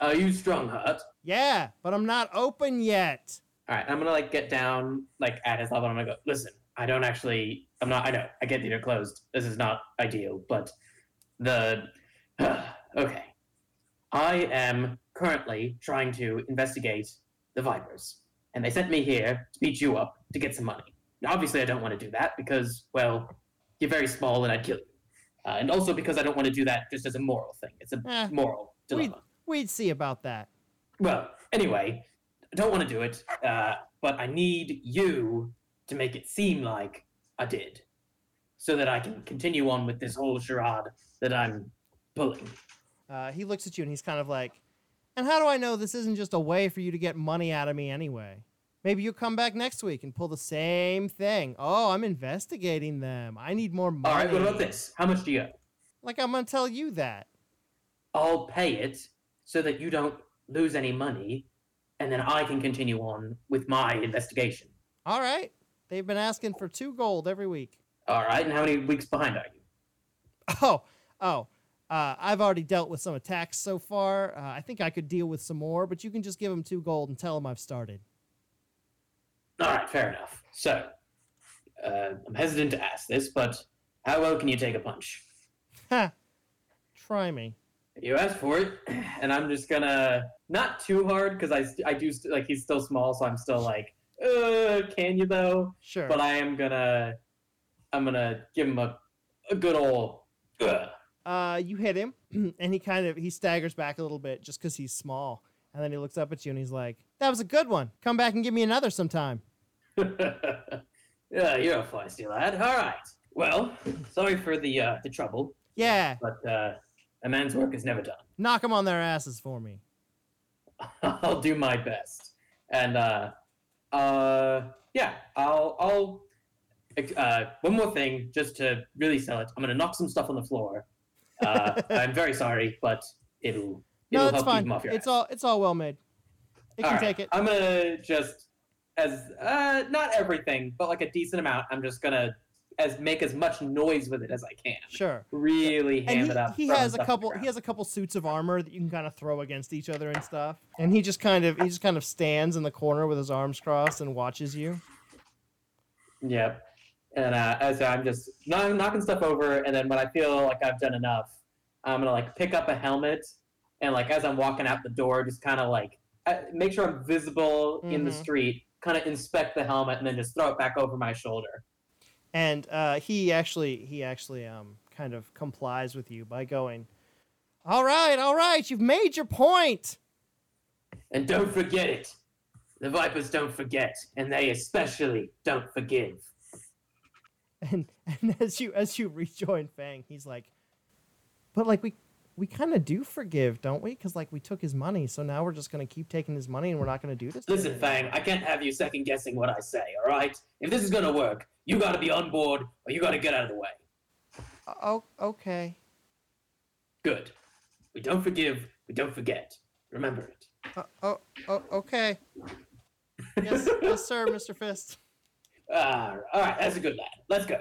C: Are you strong heart?
B: Yeah, but I'm not open yet.
C: All right, I'm gonna like get down like at his level. And I'm gonna go. Listen, I don't actually. I'm not. I know. I get that you're closed. This is not ideal, but the okay. I am currently trying to investigate the Vipers, and they sent me here to beat you up to get some money. Now, obviously, I don't want to do that because, well, you're very small and I'd kill you. Uh, and also because I don't want to do that just as a moral thing. It's a
B: Eh,
C: moral dilemma.
B: We'd see about that.
C: Well, anyway, I don't want to do it, uh, but I need you to make it seem like I did, so that I can continue on with this whole charade that I'm pulling.
B: Uh, he looks at you and he's kind of like, and how do I know this isn't just a way for you to get money out of me anyway? Maybe you'll come back next week and pull the same thing. Oh, I'm investigating them. I need more money.
C: All right, what about this? How much do you owe?
B: Like I'm gonna tell you that.
C: I'll pay it so that you don't lose any money, and then I can continue on with my investigation.
B: All right. They've been asking for two gold every week.
C: All right, and how many weeks behind are you?
B: Oh, oh. Uh, I've already dealt with some attacks so far. Uh, I think I could deal with some more, but you can just give them two gold and tell them I've started.
C: All right, fair enough. So, uh, I'm hesitant to ask this, but how well can you take a punch?
B: Ha! Try me.
C: You asked for it, and I'm just gonna not too hard because I I do st- like he's still small, so I'm still like, uh, can you though?
B: Sure.
C: But I am gonna I'm gonna give him a a good old. Uh.
B: uh, you hit him, and he kind of he staggers back a little bit just because he's small, and then he looks up at you and he's like, "That was a good one. Come back and give me another sometime."
C: yeah, you're a feisty lad. All right. Well, sorry for the uh, the trouble,
B: Yeah,
C: but uh, a man's work is never done.
B: knock them on their asses for me.
C: I'll do my best. And uh, uh, yeah, I'll I'll. Uh, one more thing, just to really sell it, I'm gonna knock some stuff on the floor. Uh, I'm very sorry, but it'll
B: No,
C: it'll help keep
B: fine.
C: them off your
B: It's
C: ass.
B: all it's all well made. It
C: All
B: can
C: right,
B: take it.
C: I'm gonna just as uh, not everything, but like a decent amount. I'm just gonna as make as much noise with it as I can.
B: Sure.
C: Really ham
B: and
C: it up.
B: he, he has a
C: stuff on the
B: couple he has a couple suits of armor that you can kind of throw against each other and stuff and he just kind of he just kind of stands in the corner with his arms crossed and watches you
C: Yep. And uh, as I'm just knock- knocking stuff over, and then when I feel like I've done enough, I'm gonna like pick up a helmet, and like as I'm walking out the door, just kind of like uh, make sure I'm visible in the
B: Mhm.
C: street, kind of inspect the helmet, and then just throw it back over my shoulder.
B: and uh, he actually he actually um kind of complies with you by going all right all right you've made your point."
C: point And don't forget it. The Vipers don't forget, and they especially don't forgive.
B: and and as you as you rejoin fang he's like but like we we kind of do forgive don't we because like we took his money so now we're just gonna keep taking his money and we're not gonna do this
C: Listen, Fang, I can't have you second guessing what I say, all right? If this is gonna work, you gotta be on board, or you gotta get out of the way.
B: oh okay
C: Good. We don't forgive, we don't forget. Remember it.
B: Uh, oh, oh, okay. Yes, yes, sir, Mr. Fist.
C: Ah, all right, that's a good lad. Let's go.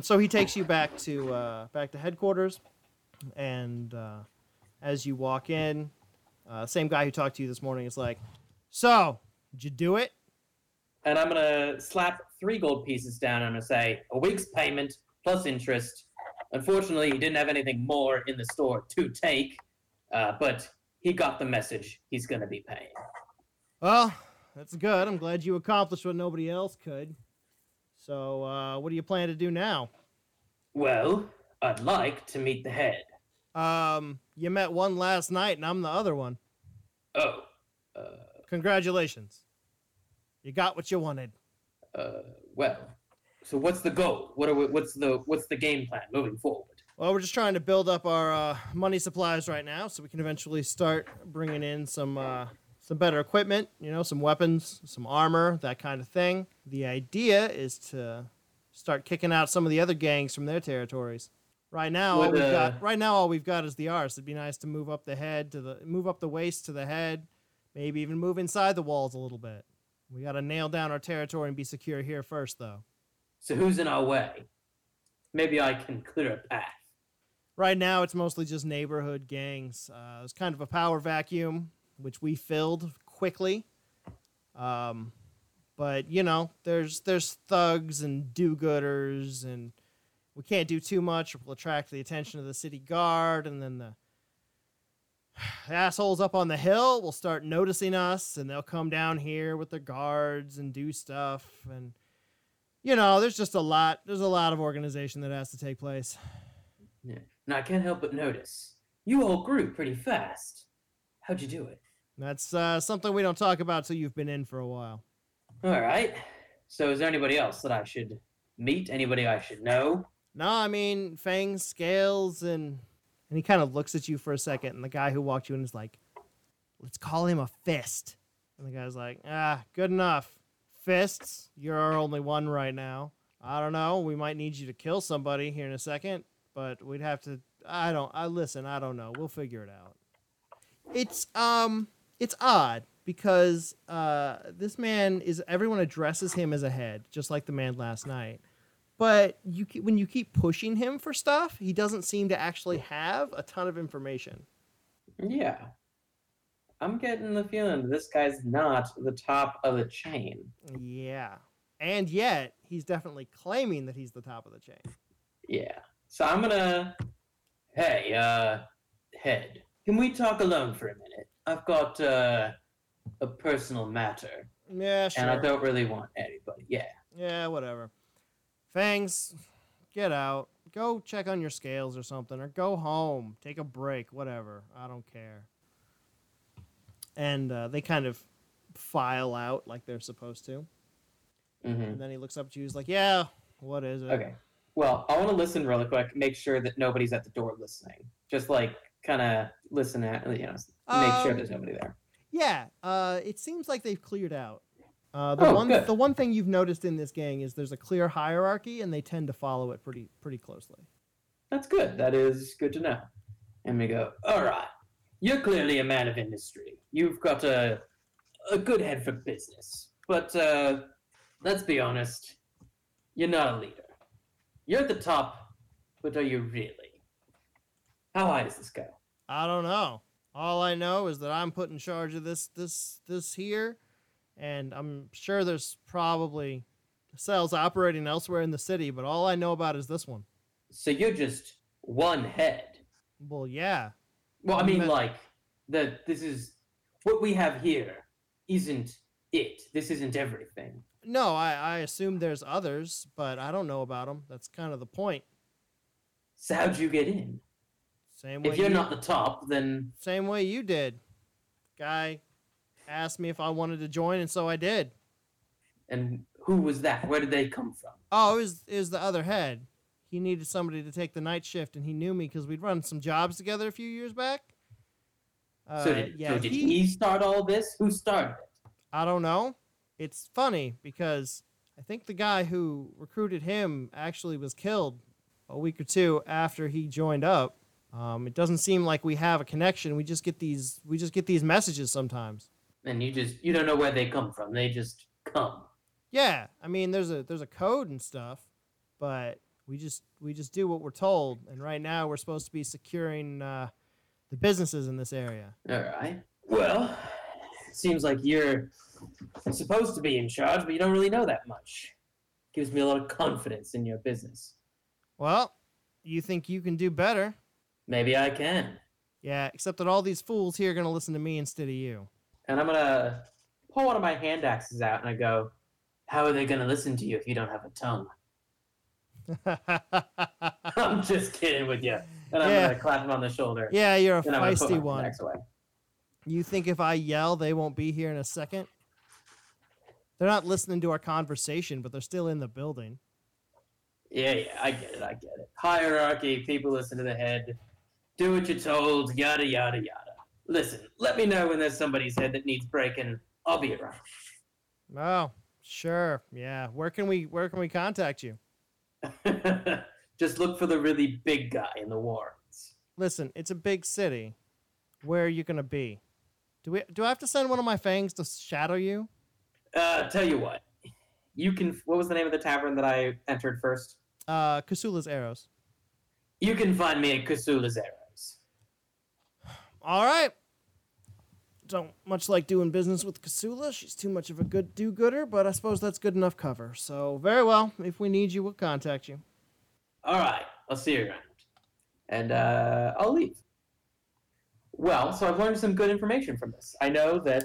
B: so he takes you back to uh, back to headquarters, and uh, as you walk in, uh, same guy who talked to you this morning is like, "So, did you do it?"
C: And I'm gonna slap three gold pieces down. and I'm gonna say a week's payment plus interest. Unfortunately, he didn't have anything more in the store to take, uh, but he got the message. He's gonna be paying.
B: Well, that's good. I'm glad you accomplished what nobody else could. So, uh, what do you plan to do now?
C: Well, I'd like to meet the head.
B: Um, you met one last night, and I'm the other one.
C: Oh, uh,
B: Congratulations. You got what you wanted.
C: uh, well. So what's the goal? What are we, what's the what's the game plan moving forward?
B: Well, we're just trying to build up our uh, money supplies right now, so we can eventually start bringing in some uh, some better equipment. You know, some weapons, some armor, that kind of thing. The idea is to start kicking out some of the other gangs from their territories. Right now, all we've
C: uh,
B: got right now all we've got is the arse. It'd be nice to move up the head to the move up the waist to the head, maybe even move inside the walls a little bit. We got to nail down our territory and be secure here first, though.
C: So who's in our way? Maybe I can clear a path.
B: Right now, it's mostly just neighborhood gangs. Uh, it's kind of a power vacuum, which we filled quickly. Um, but you know, there's there's thugs and do-gooders, and we can't do too much. or We'll attract the attention of the city guard, and then the assholes up on the hill will start noticing us and they'll come down here with their guards and do stuff and you know there's just a lot there's a lot of organization that has to take place
C: Yeah. And I can't help but notice you all grew pretty fast. How'd you do it?
B: that's uh, something we don't talk about till you've been in for a while
C: All right. So is there anybody else that I should meet? Anybody I should know?
B: No i mean fangs scales and and he kind of looks at you for a second and the guy who walked you in is like let's call him a fist. And the guy's like ah good enough. Fists? You're our only one right now. I don't know. We might need you to kill somebody here in a second but we'd have to i don't i listen i don't know. We'll figure it out. It's um it's odd because uh this man is everyone addresses him as a head just like the man last night but you when you keep pushing him for stuff he doesn't seem to actually have a ton of information
C: Yeah. I'm getting the feeling this guy's not the top of the chain.
B: yeah and yet he's definitely claiming that he's the top of the chain
C: Yeah. So I'm gonna. Hey, uh, head. Can we talk alone for a minute? I've got uh, a personal matter,
B: yeah sure
C: and I don't really want anybody. Yeah.
B: yeah whatever fangs get out go check on your scales or something or go home take a break whatever i don't care and uh, they kind of file out like they're supposed to
C: hmm
B: and then he looks up at you he's like yeah what is it
C: Okay. Well, I want to listen really quick. Make sure that nobody's at the door listening. Just like kind of listen at you know, make sure
B: Um,
C: there's nobody there.
B: Yeah, uh, it seems like they've cleared out. Uh, the
C: Oh,
B: one
C: good.
B: the one thing you've noticed in this gang is there's a clear hierarchy, and they tend to follow it pretty pretty closely.
C: That's good. That is good to know. And we go, all right. You're clearly a man of industry. You've got a a good head for business. But uh, let's be honest, you're not a leader. You're at the top, but are you really? How high does this go?
B: I don't know. All I know is that I'm put in charge of this this this here, and I'm sure there's probably cells operating elsewhere in the city, but all I know about is this one.
C: So you're just one head.
B: Well, yeah,
C: Well, I mean, like the this is what we have here. Isn't it? This isn't everything.
B: no, I I assume there's others, but I don't know about them. That's kind of the point.
C: So how'd you get in?
B: Same way
C: If you're
B: you-
C: not the top, then
B: Same way you did. Guy asked me if I wanted to join, and so I did.
C: and who was that? Where did they come from?
B: Oh, it was, it was the other head. He needed somebody to take the night shift, and he knew me because we'd run some jobs together a few years back. Uh,
C: so did,
B: yeah,
C: so did
B: he,
C: he start all this? Who started it?
B: I don't know. It's funny because I think the guy who recruited him actually was killed a week or two after he joined up. Um, it doesn't seem like we have a connection. We just get these we just get these messages sometimes.
C: And you just you don't know where they come from. They just come.
B: Yeah, I mean there's a there's a code and stuff, but we just we just do what we're told. And right now we're supposed to be securing uh, the businesses in this area.
C: All right. Well, it seems like you're supposed to be in charge, but you don't really know that much. Gives me a lot of confidence in your business.
B: Well, you think you can do better?
C: Maybe I can.
B: Yeah, except that all these fools here are gonna listen to me instead of you.
C: And I'm gonna pull one of my hand axes out and I go, How are they gonna listen to you if you don't have a tongue? I'm just kidding with you. And I'm
B: Yeah.
C: gonna clap him on the shoulder.
B: yeah, you're a feisty one. You think if I yell, they won't be here in a second? They're not listening to our conversation, but they're still in the building.
C: Yeah, yeah, I get it, I get it. Hierarchy, people listen to the head, do what you're told, yada yada yada. Listen, let me know when there's somebody's head that needs breaking. I'll be around.
B: Oh, sure. Yeah. Where can we where can we contact you?
C: Just look for the really big guy in the Warrens.
B: Listen, it's a big city. Where are you gonna be? Do we do I have to send one of my fangs to shadow you?
C: Uh, tell you what, you can. What was the name of the tavern that I entered first?
B: Uh Kasula's arrows.
C: You can find me at Kasula's Arrows.
B: All right. Don't much like doing business with Kasula. She's too much of a good do-gooder, but I suppose that's good enough cover. So very well. If we need you, we'll contact you.
C: All right, I'll see you around, and uh, I'll leave. Well, so I've learned some good information from this. I know that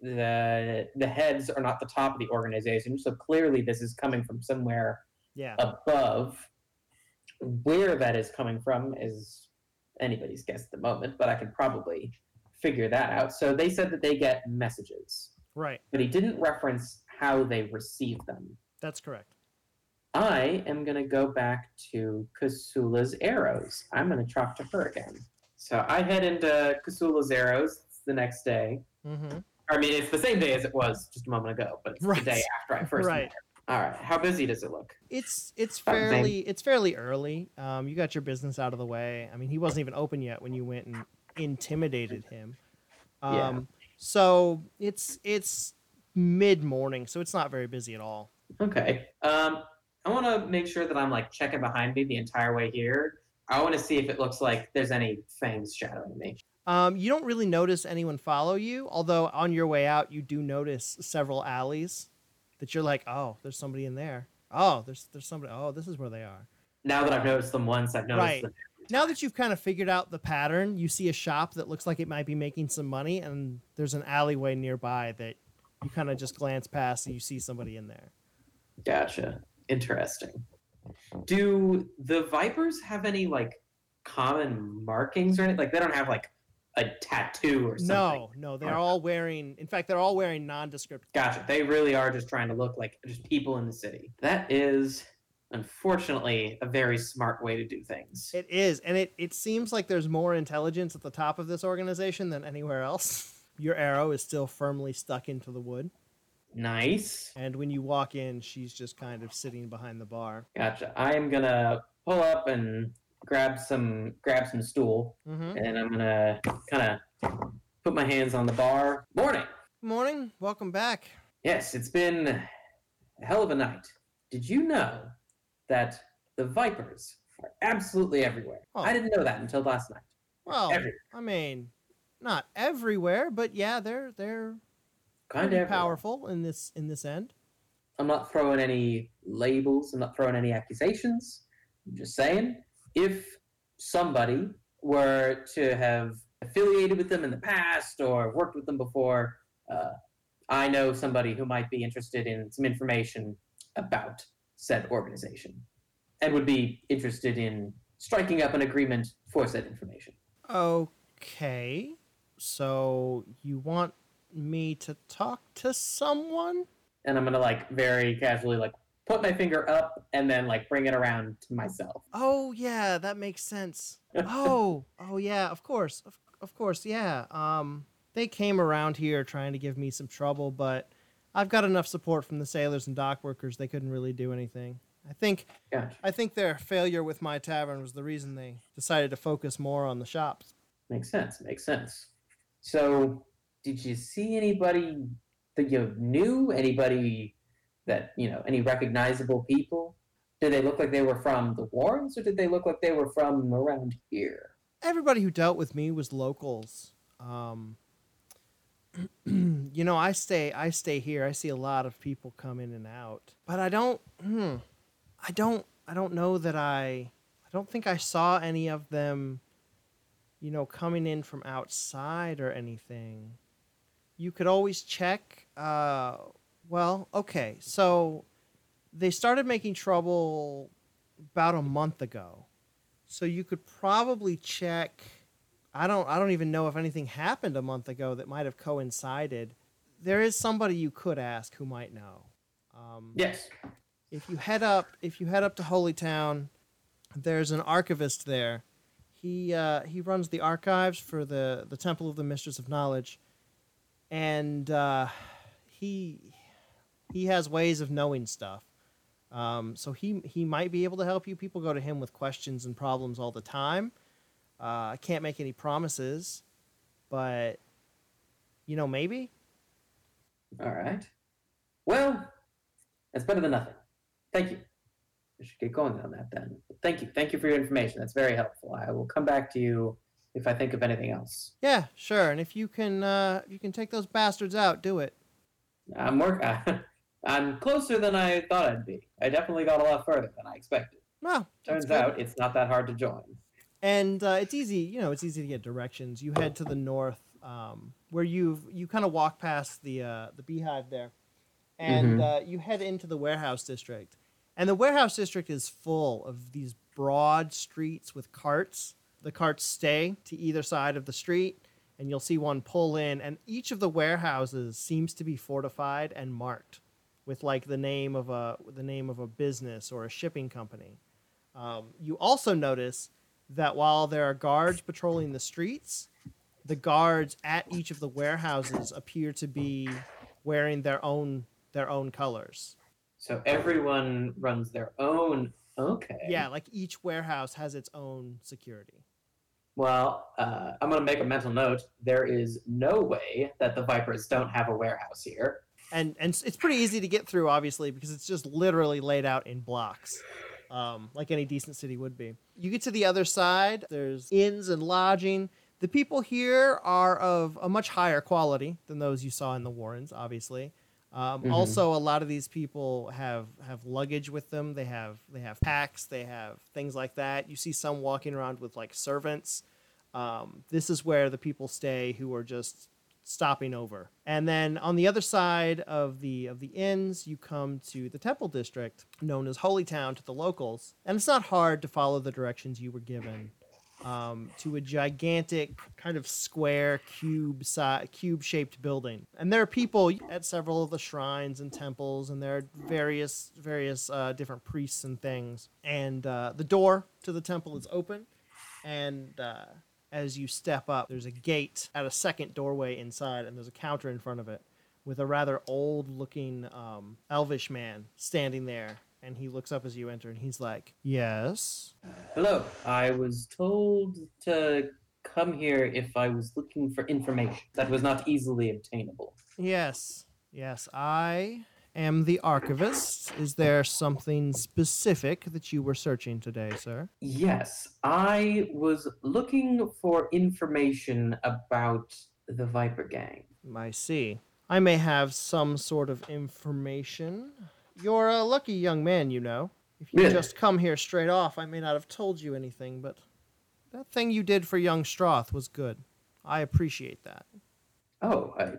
C: the the heads are not the top of the organization, so clearly this is coming from somewhere
B: Yeah.
C: above. Where that is coming from is anybody's guess at the moment, but I can probably figure that out. So they said that they get messages,
B: Right.
C: but he didn't reference how they receive them.
B: That's correct.
C: I am gonna go back to Kasula's arrows. I'm gonna talk to her again. So I head into Kasula's arrows it's the next day.
B: Mm-hmm.
C: I mean, it's the same day as it was just a moment ago, but it's
B: Right.
C: the day after I first
B: Right.
C: met her. All right. How busy does it look?
B: It's it's fairly it's fairly early. Um, you got your business out of the way. I mean, he wasn't even open yet when you went and intimidated him. Um,
C: Yeah.
B: so it's it's mid morning, so it's not very busy at all.
C: Okay. Um, I want to make sure that I'm like checking behind me the entire way here. I want to see if it looks like there's any fangs shadowing me.
B: Um, you don't really notice anyone follow you, although on your way out you do notice several alleys that you're like, oh, there's somebody in there. Oh, there's there's somebody. Oh, this is where they are.
C: Now that I've noticed them once, I've noticed
B: Right.
C: them.
B: Now that you've kind of figured out the pattern, you see a shop that looks like it might be making some money, and there's an alleyway nearby that you kind of just glance past and you see somebody in there.
C: Gotcha. Interesting. Do the Vipers have any like common markings or anything? Like they don't have like a tattoo or something.
B: No, no, they're all wearing. In fact, they're all wearing nondescript.
C: Gotcha. They really are just trying to look like just people in the city. That is unfortunately a very smart way to do things.
B: It is, and it it seems like there's more intelligence at the top of this organization than anywhere else. Your arrow is still firmly stuck into the wood,
C: nice.
B: and when you walk in, she's just kind of sitting behind the bar.
C: Gotcha. I am gonna pull up and grab some grab some stool,
B: Mm-hmm.
C: and I'm gonna kind of put my hands on the bar. Morning.
B: Morning, welcome back.
C: Yes, it's been a hell of a night. Did you know that the vipers are absolutely everywhere?
B: Oh.
C: I didn't know that until last night.
B: Well,
C: Everywhere.
B: I mean, not everywhere, but yeah, they're they're
C: Kind of
B: powerful in this in this end.
C: I'm not throwing any labels. I'm not throwing any accusations. I'm just saying, if somebody were to have affiliated with them in the past or worked with them before, uh, I know somebody who might be interested in some information about said organization and would be interested in striking up an agreement for said information.
B: Okay, so you want me to talk to someone?
C: And I'm gonna like very casually like put my finger up and then like bring it around to myself.
B: Oh yeah, that makes sense. Oh, oh yeah, of course, of, of course, yeah. Um, they came around here trying to give me some trouble, but I've got enough support from the sailors and dock workers. They couldn't really do anything. I think
C: Gotcha.
B: I think their failure with my tavern was the reason they decided to focus more on the shops.
C: Makes sense. Makes sense. So, did you see anybody that you knew? Anybody that you know? Any recognizable people? Did they look like they were from the Warrens, or did they look like they were from around here?
B: Everybody who dealt with me was locals. Um, you know, I stay I stay here. I see a lot of people come in and out, but I don't. Hmm, I don't. I don't know that I. I don't think I saw any of them. You know, coming in from outside or anything. You could always check. Uh, well, okay, so they started making trouble about a month ago. So you could probably check. I don't. I don't even know if anything happened a month ago that might have coincided. There is somebody you could ask who might know. Um,
C: Yes.
B: if you head up if you head up to Holytown, there's an archivist there. He uh, he runs the archives for the the Temple of the Mistress of Knowledge, and uh, he he has ways of knowing stuff. Um, so he he might be able to help you. People go to him with questions and problems all the time. Uh, I can't make any promises, but you know maybe.
C: All right. Well, that's better than nothing. Thank you. I should get going on that then. Thank you. Thank you for your information. That's very helpful. I will come back to you if I think of anything else.
B: Yeah, sure. And if you can uh, if you can take those bastards out, do it.
C: I'm work. I'm closer than I thought I'd be. I definitely got a lot further than I expected.
B: No,
C: Turns
B: good.
C: out it's not that hard to join.
B: and uh, it's easy. You know, it's easy to get directions. You head to the north, um, where you've you kind of walk past the uh, the beehive there, and uh, you head into the warehouse district. And the warehouse district is full of these broad streets with carts. The carts stay to either side of the street, and you'll see one pull in. And each of the warehouses seems to be fortified and marked with like the name of a the name of a business or a shipping company. Um, you also notice that while there are guards patrolling the streets, the guards at each of the warehouses appear to be wearing their own their own colors.
C: So everyone runs their own. Okay.
B: Yeah, like each warehouse has its own security.
C: Well, uh, I'm going to make a mental note. There is no way that the Vipers don't have a warehouse here.
B: And and it's pretty easy to get through obviously because it's just literally laid out in blocks. Um, like any decent city would be. You get to the other side, there's inns and lodging. The people here are of a much higher quality than those you saw in the Warrens, obviously. Um,
C: Mhm.
B: Also, a lot of these people have have luggage with them. They have they have packs. They have things like that. You see some walking around with like servants. Um, this is where the people stay who are just stopping over. And then on the other side of the of the inns, you come to the temple district known as Holy Town to the locals. And it's not hard to follow the directions you were given um, to a gigantic kind of square cube si- cube shaped building. And there are people at several of the shrines and temples, and there are various various uh, different priests and things. And uh, the door to the temple is open, and uh, as you step up, there's a gate at a second doorway inside, and there's a counter in front of it with a rather old looking um, elvish man standing there. And he looks up as you enter, and he's like, "Yes."
C: Hello. I was told to come here if I was looking for information that was not easily obtainable.
B: Yes, yes, I am the archivist. Is there something specific that you were searching today, sir?
C: Yes, I was looking for information about the Viper Gang.
B: I see. I may have some sort of information. You're a lucky young man, you know. If you
C: Yeah.
B: just come here straight off, I may not have told you anything, but that thing you did for young Stroth was good. I appreciate that.
C: Oh, I,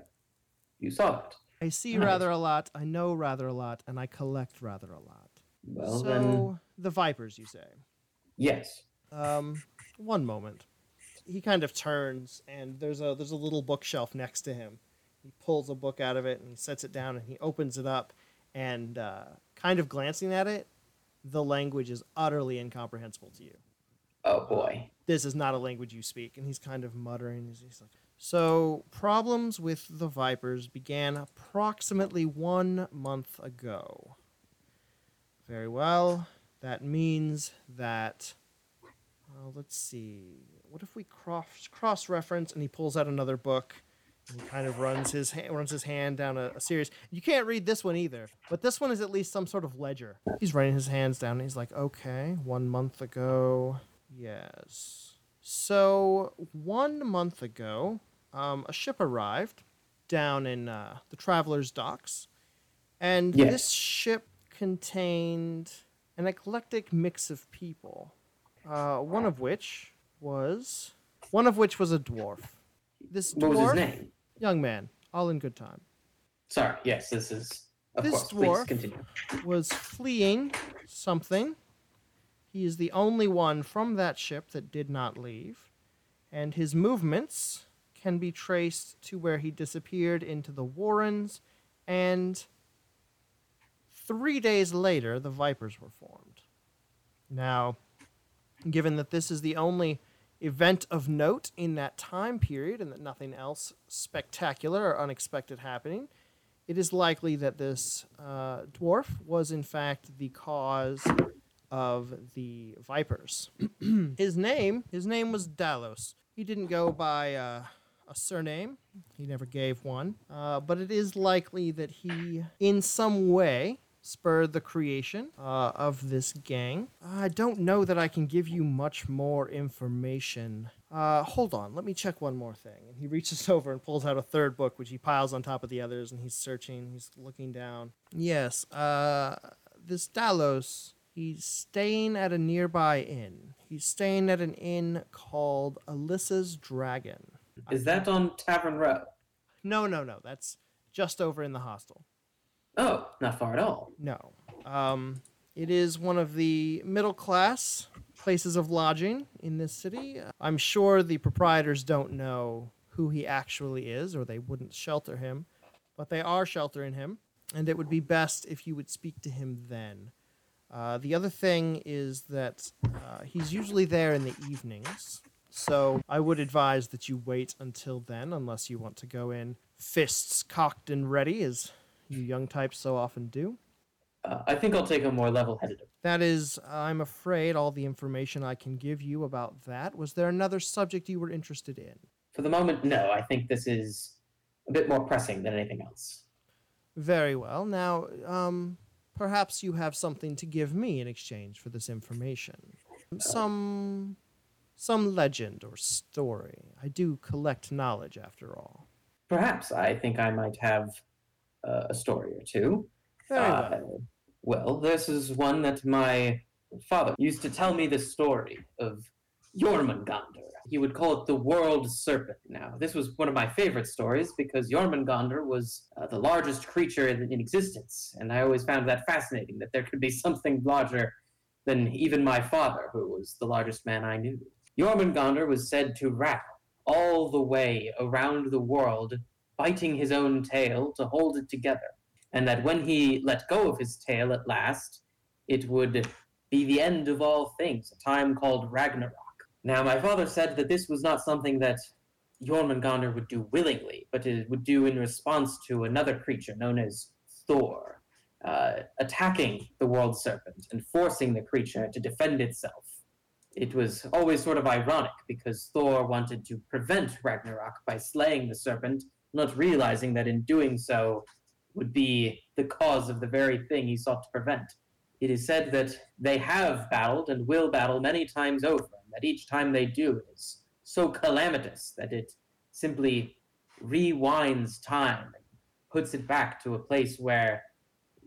C: you saw it.
B: I see
C: Nice.
B: rather a lot, I know rather a lot, and I collect rather a lot.
C: Well
B: so,
C: then,
B: the Vipers, you say?
C: yes.
B: Um, one moment. He kind of turns, and there's a there's a little bookshelf next to him. He pulls a book out of it and he sets it down and he opens it up, and uh, kind of glancing at it, the language is utterly incomprehensible to you.
C: Oh boy.
B: This is not a language you speak, and he's kind of muttering. He's like, so problems with the Vipers began approximately one month ago. Very well. That means that. Well, let's see. What if we cross cross reference? And he pulls out another book. And he kind of runs his ha- runs his hand down a, a series. You can't read this one either, but this one is at least some sort of ledger. He's running his hands down. And he's like, okay, one month ago. Yes. So one month ago, um, a ship arrived down in uh, the Traveler's Docks, and
C: Yes.
B: this ship contained an eclectic mix of people. Uh, one of which was one of which was a dwarf. This
C: What was
B: dwarf,
C: his name?
B: young man, all in good time,
C: Sorry. Yes, this is.
B: This
C: course.
B: dwarf-
C: Please continue.
B: was fleeing something. He is the only one from that ship that did not leave, and his movements can be traced to where he disappeared into the Warrens, and three days later, the Vipers were formed. Now, given that this is the only event of note in that time period and that nothing else spectacular or unexpected happening, it is likely that this uh, dwarf was in fact the cause of the vipers. his name, his name was Dalos. He didn't go by uh, a surname. He never gave one. Uh, but it is likely that he, in some way, spurred the creation uh, of this gang. I don't know that I can give you much more information. Uh, hold on, let me check one more thing. And he reaches over and pulls out a third book, which he piles on top of the others, and he's searching. He's looking down. Yes, uh, this Dalos He's staying at a nearby inn. He's staying at an inn called Alyssa's Dragon.
C: Is that on Tavern Row?
B: No, no, no. That's just over in the hostel.
C: Oh, not far at all.
B: No. Um, it is one of the middle class places of lodging in this city. I'm sure the proprietors don't know who he actually is, or they wouldn't shelter him, but they are sheltering him, and it would be best if you would speak to him then. Uh, the other thing is that uh, he's usually there in the evenings, so I would advise that you wait until then, unless you want to go in fists cocked and ready, as you young types so often do.
C: Uh, I think I'll take a more level-headed. approach.
B: That is, I'm afraid, all the information I can give you about that. Was there another subject you were interested in?
C: For the moment, no. I think this is a bit more pressing than anything else.
B: Very well. Now, um, perhaps you have something to give me in exchange for this information. Some, some legend or story. I do collect knowledge, after all.
C: Perhaps I think I might have uh, a story or two.
B: Very
C: Uh,
B: well.
C: well, this is one that my father used to tell me the story of Jormungandr. He would call it the World Serpent. Now, this was one of my favorite stories because Jormungandr was uh, the largest creature in, in existence, and I always found that fascinating that there could be something larger than even my father, who was the largest man I knew. Jormungandr was said to wrap all the way around the world, biting his own tail to hold it together and that when he let go of his tail at last, it would be the end of all things, a time called Ragnarok. Now, my father said that this was not something that Jormungandr would do willingly, but it would do in response to another creature known as Thor, uh, attacking the world serpent and forcing the creature to defend itself. It was always sort of ironic because Thor wanted to prevent Ragnarok by slaying the serpent, not realizing that in doing so, would be the cause of the very thing he sought to prevent. It is said that they have battled and will battle many times over, and that each time they do it is so calamitous that it simply rewinds time and puts it back to a place where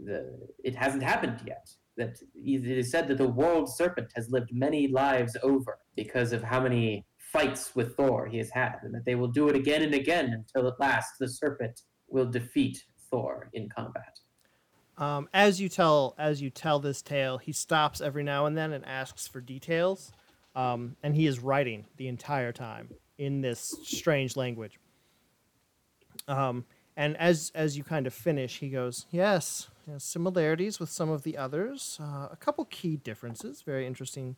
C: the, it hasn't happened yet. That it is said that the world serpent has lived many lives over because of how many fights with Thor he has had, and that they will do it again and again until at last the serpent will defeat Thor in combat.
B: Um, as you tell as you tell this tale, he stops every now and then and asks for details, um, and he is writing the entire time in this strange language. Um, and as as you kind of finish, he goes, "Yes, similarities with some of the others. Uh, a couple key differences. Very interesting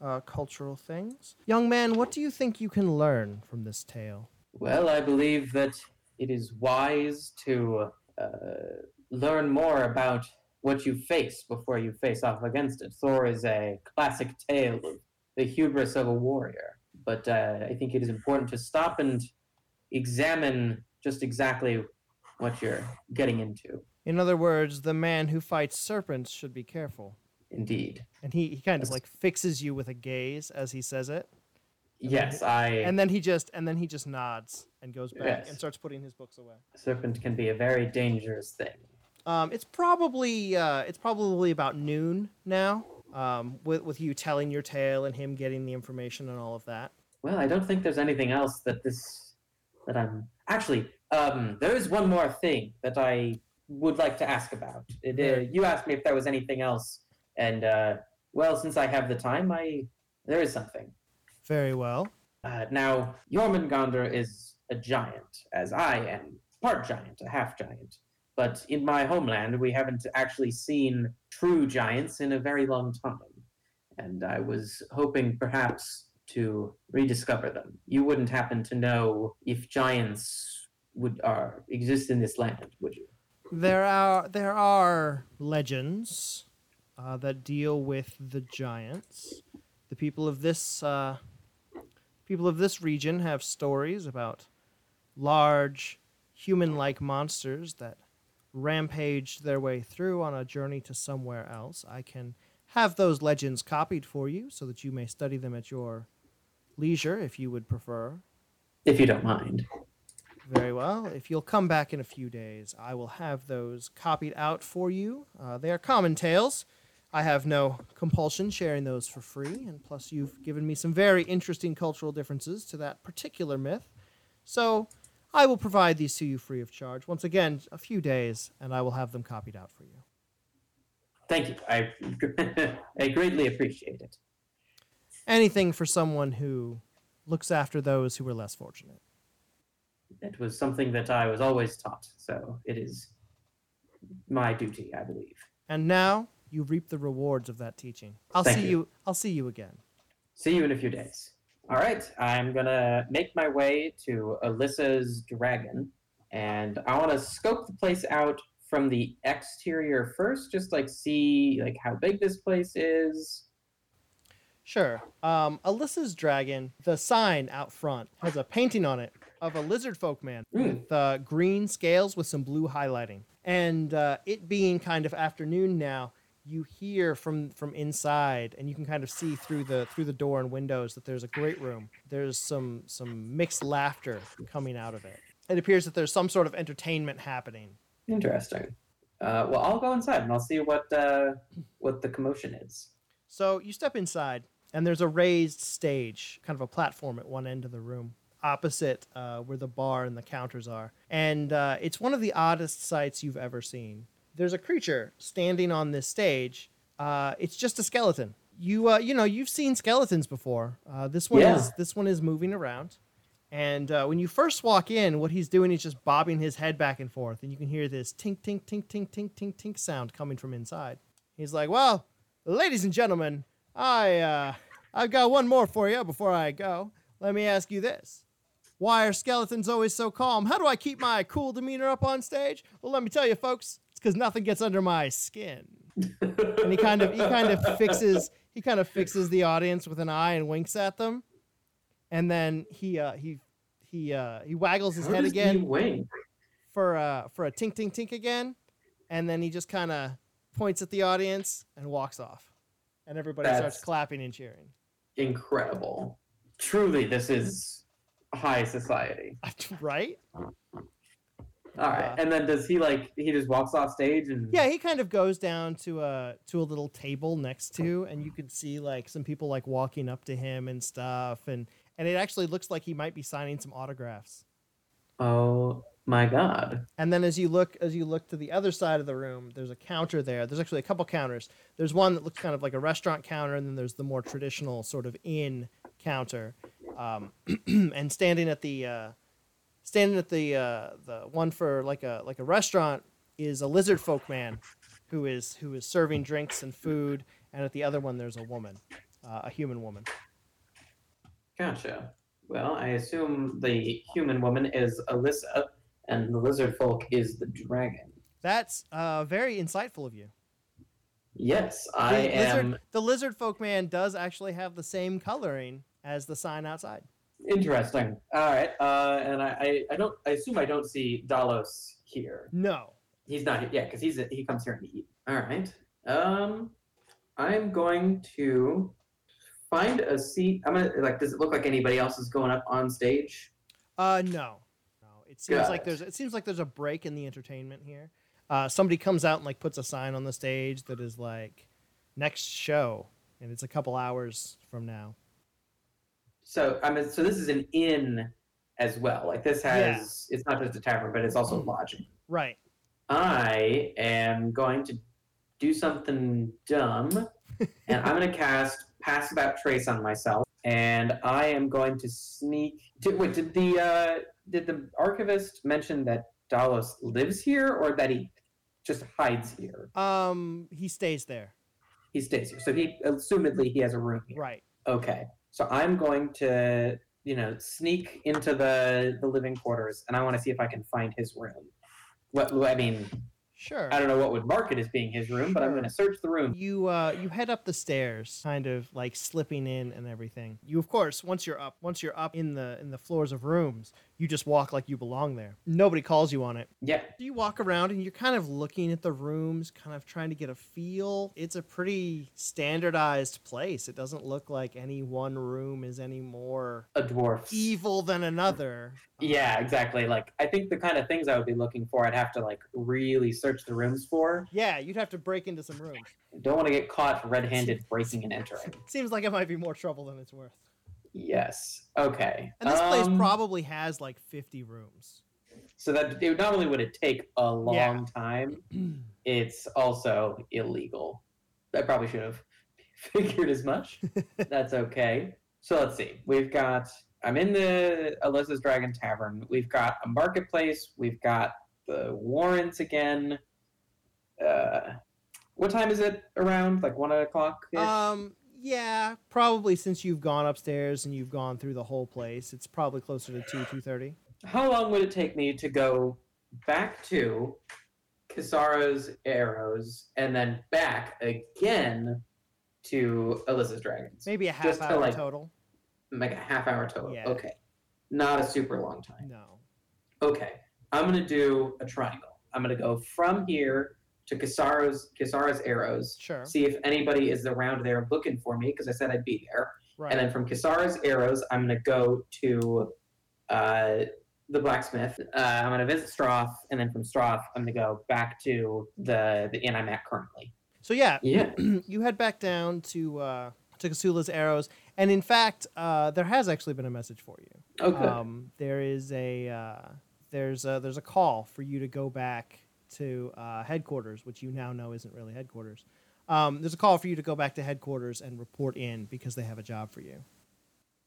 B: uh, cultural things. Young man, what do you think you can learn from this tale?"
C: Well, I believe that it is wise to uh, learn more about what you face before you face off against it. Thor is a classic tale of the hubris of a warrior, but uh, I think it is important to stop and examine just exactly what you're getting into.
B: In other words, the man who fights serpents should be careful.
C: Indeed.
B: And he, he kind of like fixes you with a gaze as he says it.
C: Yes, I.
B: And then he just and then he just nods and goes back
C: Yes.
B: and starts putting his books away.
C: serpent can be a very dangerous thing.
B: Um, it's probably uh, it's probably about noon now. Um, with with you telling your tale and him getting the information and all of that.
C: Well, I don't think there's anything else that this that I'm actually. Um, there is one more thing that I would like to ask about. It, uh, you asked me if there was anything else, and uh, well, since I have the time, I there is something.
B: Very well.
C: Uh, now, Jormungandr is a giant, as I am part giant, a half giant. But in my homeland, we haven't actually seen true giants in a very long time. And I was hoping perhaps to rediscover them. You wouldn't happen to know if giants would are exist in this land, would you?
B: There are there are legends uh, that deal with the giants. The people of this uh, people of this region have stories about large human-like monsters that rampaged their way through on a journey to somewhere else. I can have those legends copied for you so that you may study them at your leisure if you would prefer.
C: If you don't mind.
B: Very well. If you'll come back in a few days, I will have those copied out for you. Uh, they are common tales, I have no compulsion sharing those for free, and plus you've given me some very interesting cultural differences to that particular myth. So I will provide these to you free of charge. Once again, a few days, and I will have them copied out for you.
C: Thank you. I I greatly appreciate it.
B: Anything for someone who looks after those who are less fortunate.
C: It was something that I was always taught, so it is my duty, I believe.
B: And now you reap the rewards of that teaching. I'll
C: Thank
B: see
C: you.
B: you. I'll see you again.
C: See you in a few days. All right, I'm gonna make my way to Alyssa's dragon, and I want to scope the place out from the exterior first, just like see like how big this place is.
B: Sure. Um, Alyssa's dragon, the sign out front has a painting on it of a lizard folk man
C: Mm.
B: with uh, green scales with some blue highlighting. And uh, it being kind of afternoon now, you hear from from inside, and you can kind of see through the through the door and windows that there's a great room. There's some some mixed laughter coming out of it. It appears that there's some sort of entertainment happening.
C: Interesting. Uh, well, I'll go inside and I'll see what uh, what the commotion is.
B: So you step inside, and there's a raised stage, kind of a platform at one end of the room, opposite uh, where the bar and the counters are. And uh, it's one of the oddest sights you've ever seen. There's a creature standing on this stage. Uh, it's just a skeleton. You uh, you know you've seen skeletons before. Uh, this one
C: Yeah.
B: is this one is moving around. And uh, when you first walk in, what he's doing is just bobbing his head back and forth, and you can hear this tink, tink, tink, tink, tink, tink, tink sound coming from inside. He's like, "Well, ladies and gentlemen, I uh, I've got one more for you before I go. Let me ask you this: Why are skeletons always so calm? How do I keep my cool demeanor up on stage? Well, let me tell you, folks, it's because nothing gets under my skin." And he kind of he kind of fixes he kind of fixes the audience with an eye and winks at them, and then he uh, he he uh, he waggles his
C: How
B: head
C: does he
B: again for uh for a tink tink tink again, and then he just kind of points at the audience and walks off, and everybody starts clapping and cheering.
C: Incredible. Truly, this is high society.
B: right?
C: All right,
B: Uh,
C: and then does he like he just walks off stage and
B: Yeah, he kind of goes down to a to a little table next to, and you could see like some people like walking up to him and stuff, and and it actually looks like he might be signing some autographs.
C: Oh my god.
B: And then as you look as you look to the other side of the room, there's a counter there. There's actually a couple counters. There's one that looks kind of like a restaurant counter, and then there's the more traditional sort of inn counter. Um, and standing at the uh, standing at the uh, the one for like a like a restaurant is a lizard folk man who is who is serving drinks and food, and at the other one there's a woman, uh, a human woman.
C: Gotcha. Well, I assume the human woman is Alyssa, and the lizard folk is the dragon.
B: That's uh, very insightful of you.
C: Yes,
B: The
C: I am.
B: lizard, the lizard folk man does actually have the same coloring as the sign outside.
C: Interesting. All right, uh, and I, I, I don't. I assume I don't see Dalos here.
B: No.
C: He's not here. Yeah, because he's he comes here to eat. All right. Um, I'm going to find a seat. I'm gonna like. Does it look like anybody else is going up on stage?
B: Uh no. It seems
C: Got
B: like
C: it.
B: there's it seems like there's a break in the entertainment here. Uh somebody comes out and like puts a sign on the stage that is like next show and it's a couple hours from now.
C: So I mean, so this is an inn as well. Like this has. yeah. It's not just a tavern, but it's also lodging.
B: Right.
C: I am going to do something dumb, and I'm going to cast Pass Without Trace on myself, and I am going to sneak. Did, wait, did the uh, did the archivist mention that Dalos lives here, or that he just hides here?
B: Um he stays there.
C: He stays here, so he assumedly he has a room here.
B: Right.
C: Okay, so I'm going to you know sneak into the the living quarters, and I want to see if I can find his room. What I mean,
B: Sure.
C: I don't know what would mark it as being his room, but I'm going to search the room.
B: You uh you head up the stairs, kind of like slipping in and everything. You of course once you're up once you're up in the in the floors of rooms, you just walk like you belong there. Nobody calls you on it.
C: Yeah.
B: You walk around and you're kind of looking at the rooms, kind of trying to get a feel. It's a pretty standardized place. It doesn't look like any one room is any more
C: A dwarf.
B: evil than another.
C: Yeah, exactly. Like I think the kind of things I would be looking for, I'd have to like really search the rooms for.
B: Yeah, you'd have to break into some rooms.
C: Don't want to get caught red-handed breaking and entering.
B: Seems like it might be more trouble than it's worth.
C: Yes. Okay.
B: And this place
C: Um,
B: probably has like 50 rooms.
C: So that it not only would it take a long
B: Yeah.
C: time, it's also illegal. I probably should have figured as much. That's okay. So let's see. We've got. I'm in the Alyssa's Dragon Tavern. We've got a marketplace. We've got the Warrens again. Uh, what time is it around? Like one o'clock.
B: Um, yeah, probably since you've gone upstairs and you've gone through the whole place, it's probably closer to 2, 2.30.
C: How long would it take me to go back to Kisara's arrows and then back again to Alyssa's dragons?
B: Maybe a half
C: Just to,
B: hour
C: like-
B: total.
C: Like a half hour total.
B: Yeah.
C: Okay. Not a super long time.
B: No.
C: Okay. I'm gonna do a triangle. I'm gonna go from here to Kisara's Kisara's arrows.
B: Sure.
C: See if anybody is around there looking for me because I said I'd be there.
B: Right.
C: And then from Kisara's arrows, I'm gonna go to uh, the blacksmith. Uh, I'm gonna visit Stroth, and then from Stroth, I'm gonna go back to the the inn I'm at currently.
B: so yeah,
C: Yeah.
B: you head back down to uh, to Kasula's arrows, and in fact, uh, there has actually been a message for you.
C: Okay.
B: Um, there is a uh, there's a there's a call for you to go back to uh, headquarters, which you now know isn't really headquarters. Um, there's a call for you to go back to headquarters and report in because they have a job for you.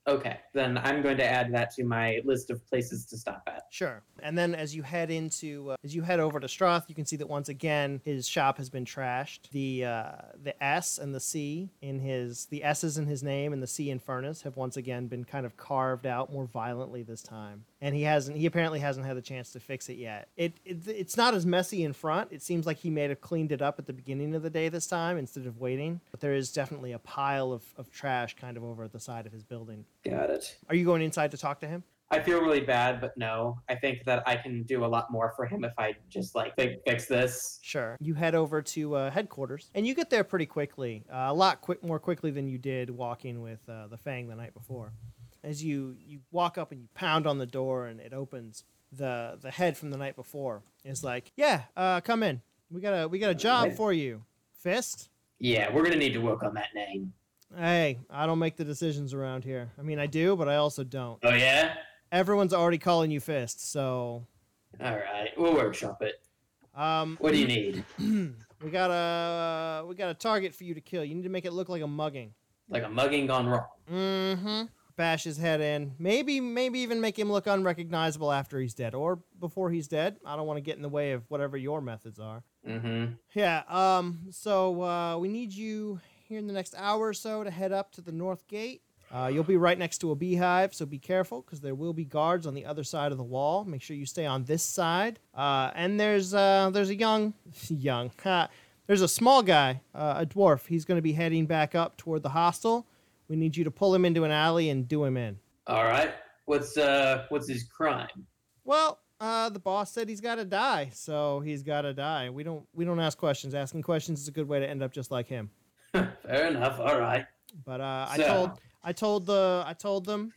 C: okay. Then I'm going to add that to my list of places to stop at.
B: Sure. And then as you head into uh, as you head over to Stroth, you can see that once again his shop has been trashed. The uh, the S and the C in his the S's in his name and the C in furnace have once again been kind of carved out more violently this time. And he hasn't he apparently hasn't had the chance to fix it yet. It, it it's not as messy in front. It seems like he may have cleaned it up at the beginning of the day this time instead of waiting. But there is definitely a pile of, of trash kind of over at the side of his building.
C: Got it.
B: Are you going inside to talk to him?
C: I feel really bad, but no. I think that I can do a lot more for him if I just like fi- fix this.
B: Sure. You head over to uh, headquarters, and you get there pretty quickly. Uh, a lot quick, more quickly than you did walking with uh, the Fang the night before. As you you walk up and you pound on the door, and it opens. The the head from the night before is like, "Yeah, uh, come in. We got a we got a job for you, Fist."
C: Yeah, we're gonna need to work on that name.
B: Hey, I don't make the decisions around here. I mean, I do, but I also don't.
C: Oh yeah.
B: Everyone's already calling you Fist, so
C: All right, we'll workshop it.
B: um,
C: What do you need?
B: we got a we got a target for you to kill. You need to make it look like a mugging.
C: Like a mugging gone wrong.
B: Mm-hmm. Bash his head in. Maybe, maybe even make him look unrecognizable after he's dead or before he's dead. I don't want to get in the way of whatever your methods are.
C: Mm-hmm.
B: Yeah. Um. So uh, we need you here in the next hour or so to head up to the north gate. Uh, you'll be right next to a beehive, so be careful because there will be guards on the other side of the wall. Make sure you stay on this side. Uh, and there's uh, there's a young, young, there's a small guy, uh, a dwarf. He's going to be heading back up toward the hostel. We need you to pull him into an alley and do him in.
C: All right. What's uh what's his crime?
B: Well, uh, the boss said he's got to die, so he's got to die. We don't we don't ask questions. Asking questions is a good way to end up just like him.
C: Fair enough. All right.
B: But uh, I told I told the I told them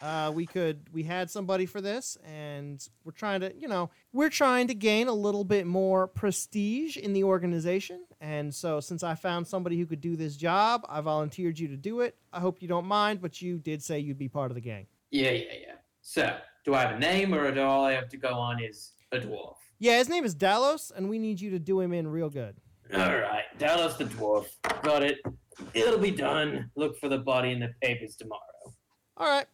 B: uh, we could we had somebody for this, and we're trying to you know we're trying to gain a little bit more prestige in the organization. And so since I found somebody who could do this job, I volunteered you to do it. I hope you don't mind, but you did say you'd be part of the gang.
C: Yeah, yeah, yeah. So, do I have a name, or do all I have to go on is a dwarf?
B: Yeah, his name is Dalos, and we need you to do him in real good.
C: All right, Dalos the dwarf. Got it. It'll be done. Look for the body in the papers tomorrow.
B: All right.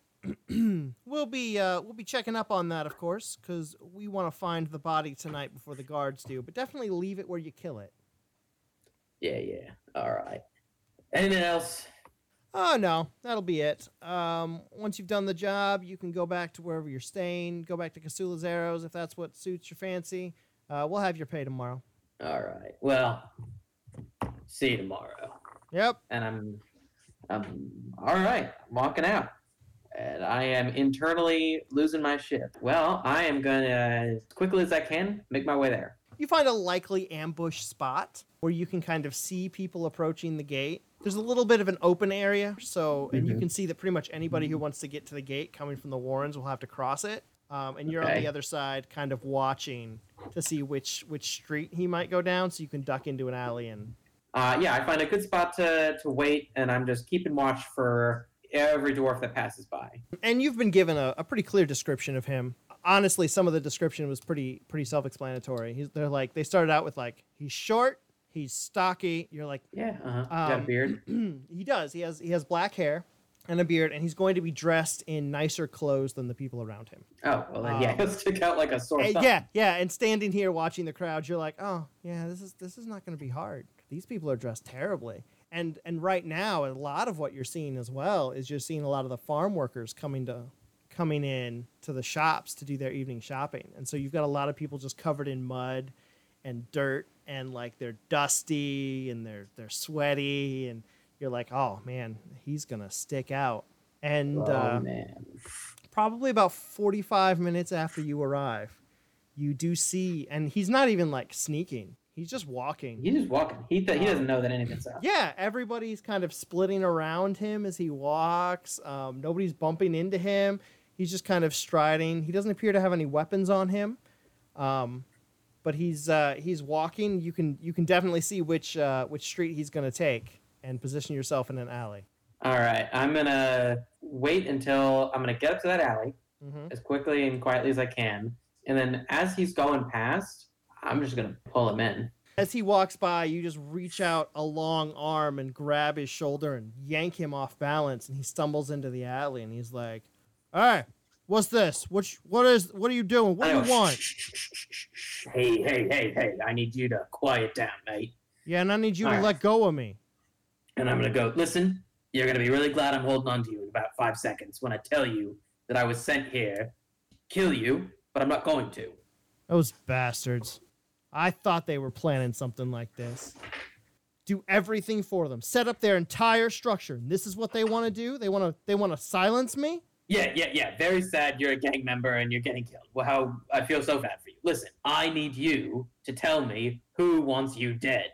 B: we'll be uh, we'll be checking up on that, of course, because we want to find the body tonight before the guards do. But definitely leave it where you kill it.
C: Yeah, yeah. All right. Anything else?
B: Oh no, that'll be it. Um, once you've done the job, you can go back to wherever you're staying. Go back to Casula's Arrows if that's what suits your fancy. Uh, we'll have your pay tomorrow.
C: All right. Well, see you tomorrow.
B: Yep.
C: And I'm, I'm all right. I'm walking out. And I am internally losing my shit. Well, I am gonna, as quickly as I can, make my way there.
B: You find a likely ambush spot where you can kind of see people approaching the gate. There's a little bit of an open area, so and you
C: Mhm.
B: can see that pretty much anybody who wants to get to the gate coming from the Warrens will have to cross it. Um, and you're on the other side, kind of watching to see which which street he might go down, so you can duck into an alley and
C: Uh, yeah, I find a good spot to, to wait, and I'm just keeping watch for every dwarf that passes by.
B: and you've been given a, a pretty clear description of him. Honestly, some of the description was pretty pretty self-explanatory. He's, they're like they started out with like he's short, he's stocky. You're like
C: Yeah, uh-huh. Got a
B: Um,
C: beard.
B: he does. He has he has black hair and a beard, and he's going to be dressed in nicer clothes than the people around him.
C: Oh, well then, yeah,
B: um,
C: he'll stick out like a sore
B: Uh,
C: thumb.
B: yeah, yeah. And standing here watching the crowd, you're like, oh yeah, this is this is not going to be hard. These people are dressed terribly. And and right now, a lot of what you're seeing as well is you're seeing a lot of the farm workers coming to coming in to the shops to do their evening shopping. And so you've got a lot of people just covered in mud and dirt and like they're dusty and they're they're sweaty and you're like, "Oh man, he's going to stick out." And
C: Oh,
B: uh,
C: man.
B: probably about 45 minutes after you arrive, you do see, and he's not even like sneaking. He's just walking.
C: He's just walking. He, th- he doesn't know that anything's up.
B: Yeah, everybody's kind of splitting around him as he walks. Um, nobody's bumping into him. He's just kind of striding. He doesn't appear to have any weapons on him, um, but he's uh, he's walking. You can you can definitely see which uh, which street he's going to take and position yourself in an alley.
C: All right, I'm gonna wait until I'm gonna get up to that alley
B: hmm
C: as quickly and quietly as I can, and then as he's going past, I'm just gonna pull him in.
B: As he walks by, you just reach out a long arm and grab his shoulder and yank him off balance, and he stumbles into the alley. And he's like, "All right, what's this? What? What is? What are you doing? What do you
C: oh,
B: want?"
C: "Shh, shh, shh, shh, shh, shh. Hey, hey, hey, hey! I need you to quiet down, mate.
B: Yeah, and I need you to
C: All right.
B: let go of me.
C: And I'm gonna go. Listen, you're gonna be really glad I'm holding on to you in about five seconds when I tell you that I was sent here kill you, but I'm not going to.
B: Those bastards. I thought they were planning something like this. Do everything for them. Set up their entire structure. And this is what they want to do. They want to. They want to silence me.
C: Yeah, yeah, yeah. Very sad you're a gang member and you're getting killed. Well, how I feel so bad for you. Listen, I need you to tell me who wants you dead.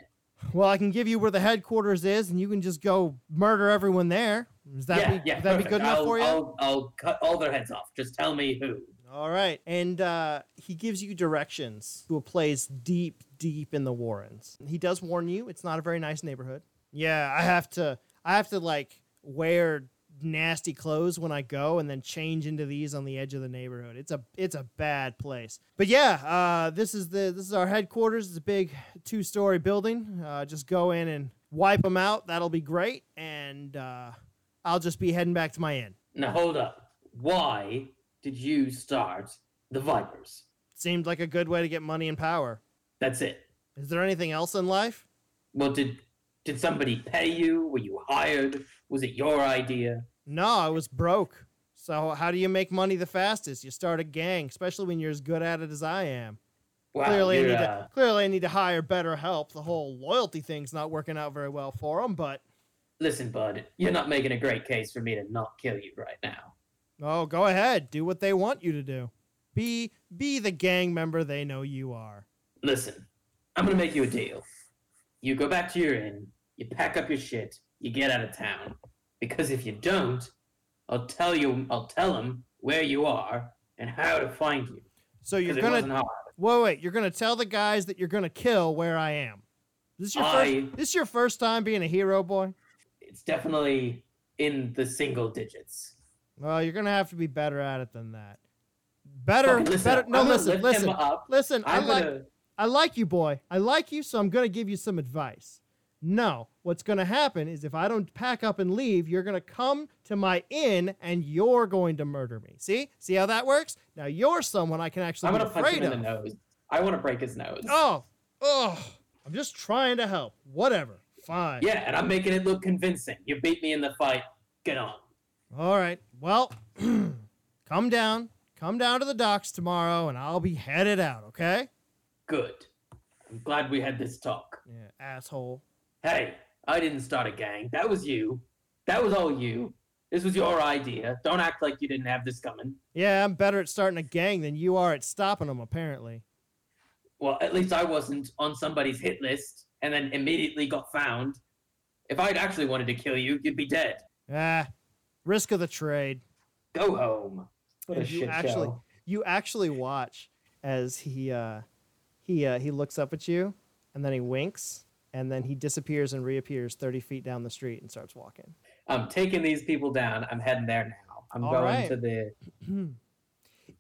B: Well, I can give you where the headquarters is, and you can just go murder everyone there. Is that
C: yeah,
B: be?
C: yeah,
B: that be good enough
C: I'll,
B: for you?
C: I'll, I'll cut all their heads off. Just tell me who.
B: All right. And uh, he gives you directions to a place deep, deep in the Warrens. He does warn you it's not a very nice neighborhood. Yeah, I have to I have to like wear nasty clothes when I go and then change into these on the edge of the neighborhood. It's a it's a bad place. But yeah, uh, this is the this is our headquarters. It's a big two-story building. Uh, just go in and wipe them out. That'll be great. And uh, I'll just be heading back to my inn.
C: Now hold up. Why did you start the Vipers?
B: Seemed like a good way to get money and power.
C: That's it.
B: Is there anything else in life?
C: Well, did did somebody pay you? Were you hired? Was it your idea?
B: No, I was broke. So how do you make money the fastest? You start a gang, especially when you're as good at it as I am.
C: Wow,
B: clearly, I need
C: uh,
B: to clearly I need to hire better help. The whole loyalty thing's not working out very well for them. But
C: listen, bud. You're not making a great case for me to not kill you right now.
B: oh, go ahead, do what they want you to do. Be be the gang member they know you are.
C: Listen, I'm gonna make you a deal. You go back to your inn, you pack up your shit, you get out of town. Because if you don't, I'll tell you, I'll tell them where you are and how to find you.
B: So you're gonna wait, wait. You're gonna tell the guys that you're gonna kill where I am. This is your
C: I-
B: first. This is your first time being a hero, boy.
C: It's definitely in the single digits.
B: Well, you're gonna have to be better at it than that. Better,
C: listen,
B: better.
C: I'm
B: No, listen,
C: lift
B: listen,
C: up.
B: listen. I
C: I'm
B: like,
C: gonna.
B: I like you, boy. I like you, so I'm gonna give you some advice. No, what's gonna happen is if I don't pack up and leave, you're gonna come to my inn and you're going to murder me. See, see how that works? Now you're someone I can actually
C: I'm gonna punch
B: afraid
C: him in the nose. I want to break his nose.
B: Oh, oh, I'm just trying to help. Whatever. Fine.
C: Yeah, and I'm making it look convincing. You beat me in the fight. Get on.
B: All right. Well, come down. Come down to the docks tomorrow, and I'll be headed out. Okay?
C: Good. I'm glad we had this talk.
B: Yeah, asshole.
C: Hey, I didn't start a gang. That was you. That was all you. This was your idea. Don't act like you didn't have this coming.
B: Yeah, I'm better at starting a gang than you are at stopping them, apparently.
C: Well, at least I wasn't on somebody's hit list and then immediately got found. If I'd actually wanted to kill you, you'd be dead.
B: Ah, risk of the trade.
C: Go home. What a
B: you
C: shit
B: actually-
C: show.
B: You actually watch as he uh, he uh, he looks up at you, and then he winks, and then he disappears and reappears thirty feet down the street and starts walking.
C: I'm taking these people down. I'm heading there now. I'm
B: All
C: going
B: right.
C: to the.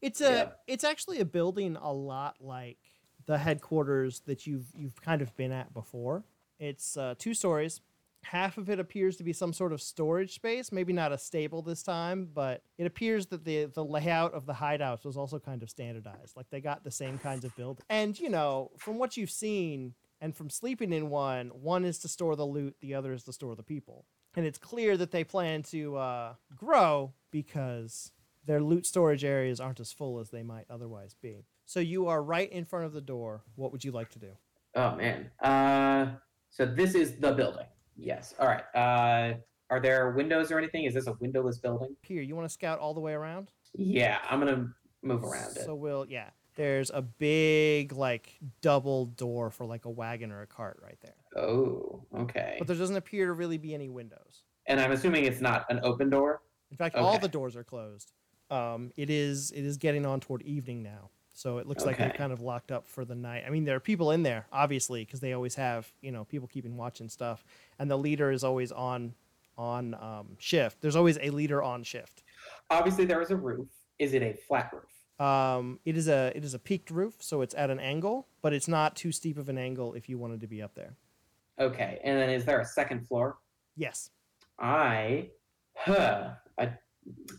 B: it's a
C: Yeah.
B: it's actually a building a lot like the headquarters that you've you've kind of been at before. It's uh, two stories. Half of it appears to be some sort of storage space, maybe not a stable this time, but it appears that the the layout of the hideouts was also kind of standardized. Like they got the same kinds of build. And you know, from what you've seen and from sleeping in one, one is to store the loot, the other is to store the people. And it's clear that they plan to uh, grow because their loot storage areas aren't as full as they might otherwise be. So you are right in front of the door. What would you like to do?
C: Oh man. Uh, so this is the building. Yes. All right. Uh, are there windows or anything? Is this a windowless building?
B: Here, you want to scout all the way around?
C: Yeah, I'm gonna move around it.
B: So we'll yeah. There's a big like double door for like a wagon or a cart right there.
C: Oh, okay.
B: But there doesn't appear to really be any windows.
C: And I'm assuming it's not an open door.
B: In fact, all the doors are closed. Um, it is it is getting on toward evening now, so it looks like they're kind of locked up for the night. I mean, there are people in there, obviously, because they always have you know people keeping watch and stuff, and the leader is always on on um, shift. There's always a leader on shift.
C: Obviously, there is a roof. Is it a flat roof?
B: Um, it is a it is a peaked roof, so it's at an angle, but it's not too steep of an angle if you wanted to be up there.
C: Okay. And then is there a second floor?
B: Yes.
C: I, huh, I,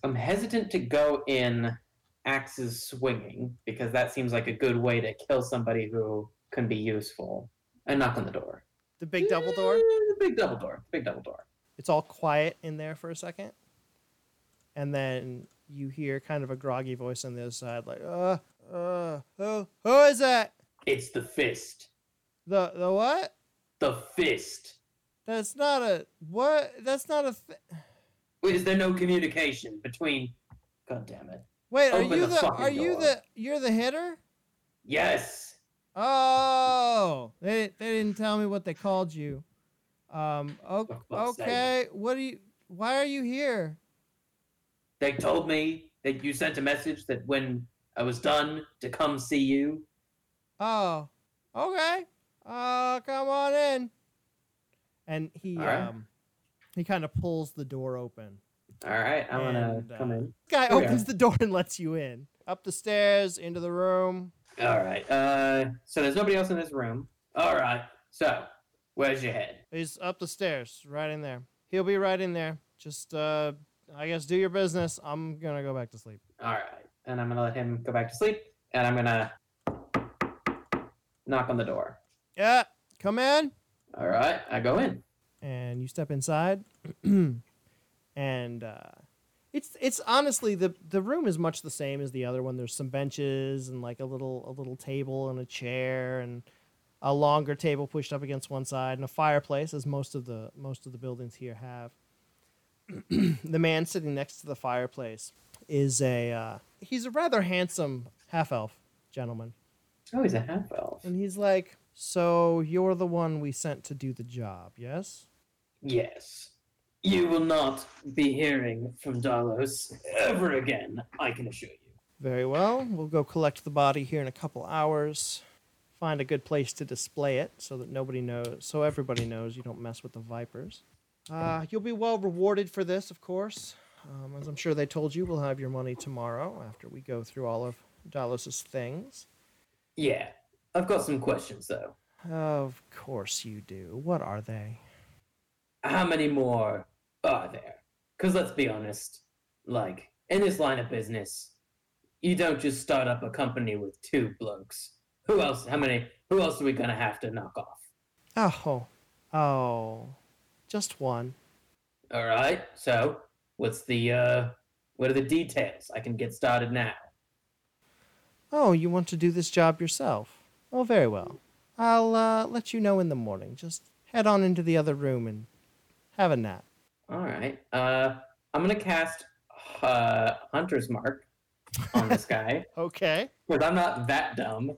C: I'm hesitant to go in axes swinging because that seems like a good way to kill somebody who can be useful. And knock on the door.
B: The big double door.
C: The big double door. The Big double door.
B: It's all quiet in there for a second, and then you hear kind of a groggy voice on the other side, like, "Uh, uh, who, who is that?
C: It's the fist.
B: The the what?
C: The fist.
B: That's not a what? That's not a. Th-
C: Is there no communication between? God damn it.
B: Wait, are you
C: the
B: the? Are you the? You're the hitter?
C: Yes.
B: Oh, they they didn't tell me what they called you. Um. o-
C: For fuck's sake.
B: Okay. What do you? Why are you here?
C: They told me that you sent a message that when I was done to come see you.
B: Oh, okay. Uh, come on in. And he
C: right.
B: um he kind of pulls the door open.
C: All right, I'm gonna
B: And, uh,
C: come in.
B: Guy
C: Here
B: opens the door and lets you in. Up the stairs, into the room.
C: All right. Uh, so there's nobody else in this room. All right. So where's your head?
B: He's up the stairs, right in there. He'll be right in there. Just uh I guess do your business. I'm gonna go back to sleep.
C: All right. And I'm gonna let him go back to sleep. And I'm gonna knock on the door.
B: Yeah, come in.
C: All right. I go in.
B: and you step inside and uh, it's it's honestly the the room is much the same as the other one there's some benches and like a little a little table and a chair and a longer table pushed up against one side and a fireplace as most of the most of the buildings here have the man sitting next to the fireplace is a uh, he's a rather handsome half elf gentleman
C: Oh, he's a half elf.
B: and he's like so you're the one we sent to do the job yes
C: Yes. You will not be hearing from Dalos ever again. I can assure you.
B: Very well. We'll go collect the body here in a couple hours. Find a good place to display it so that nobody knows, so everybody knows you don't mess with the vipers. Uh, you'll be well rewarded for this, of course. Um, as I'm sure they told you, we'll have your money tomorrow after we go through all of Dalos's things.
C: Yeah. I've got some questions though.
B: Of course you do. What are they?
C: How many more are there? Because let's be honest, like, in this line of business, you don't just start up a company with two blokes. Who else? How many? Who else are we gonna have to knock off?
B: Oh, oh, just one.
C: All right. So, what's the uh, what are the details? I can get started now.
B: Oh, you want to do this job yourself? Oh, very well. I'll uh, let you know in the morning. Just head on into the other room and have a nap.
C: All right. Uh, I'm gonna cast uh, Hunter's Mark on this guy
B: Okay.
C: because I'm not that dumb.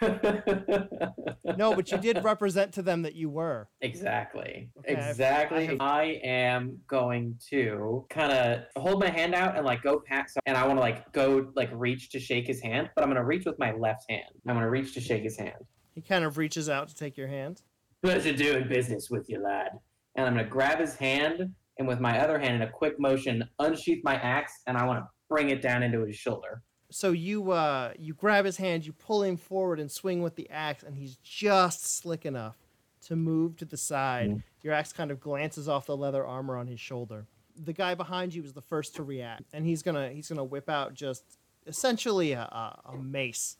B: No, but you did represent to them that you were.
C: Exactly.
B: Okay,
C: exactly.
B: I have-
C: I, am going to kind of hold my hand out and like go past, and I want to like go like reach to shake his hand, but I'm gonna reach with my left hand. I'm gonna reach to shake his hand.
B: He kind of reaches out to take your hand.
C: Pleasure doing business with you, lad. And I'm gonna grab his hand, and with my other hand, in a quick motion, unsheath my axe, and I want to bring it down into his shoulder.
B: So you uh you grab his hand, you pull him forward and swing with the axe, and he's just slick enough to move to the side.
C: Mm.
B: Your axe kind of glances off the leather armor on his shoulder. The guy behind you is the first to react, and he's gonna he's gonna whip out just essentially a, a, a mace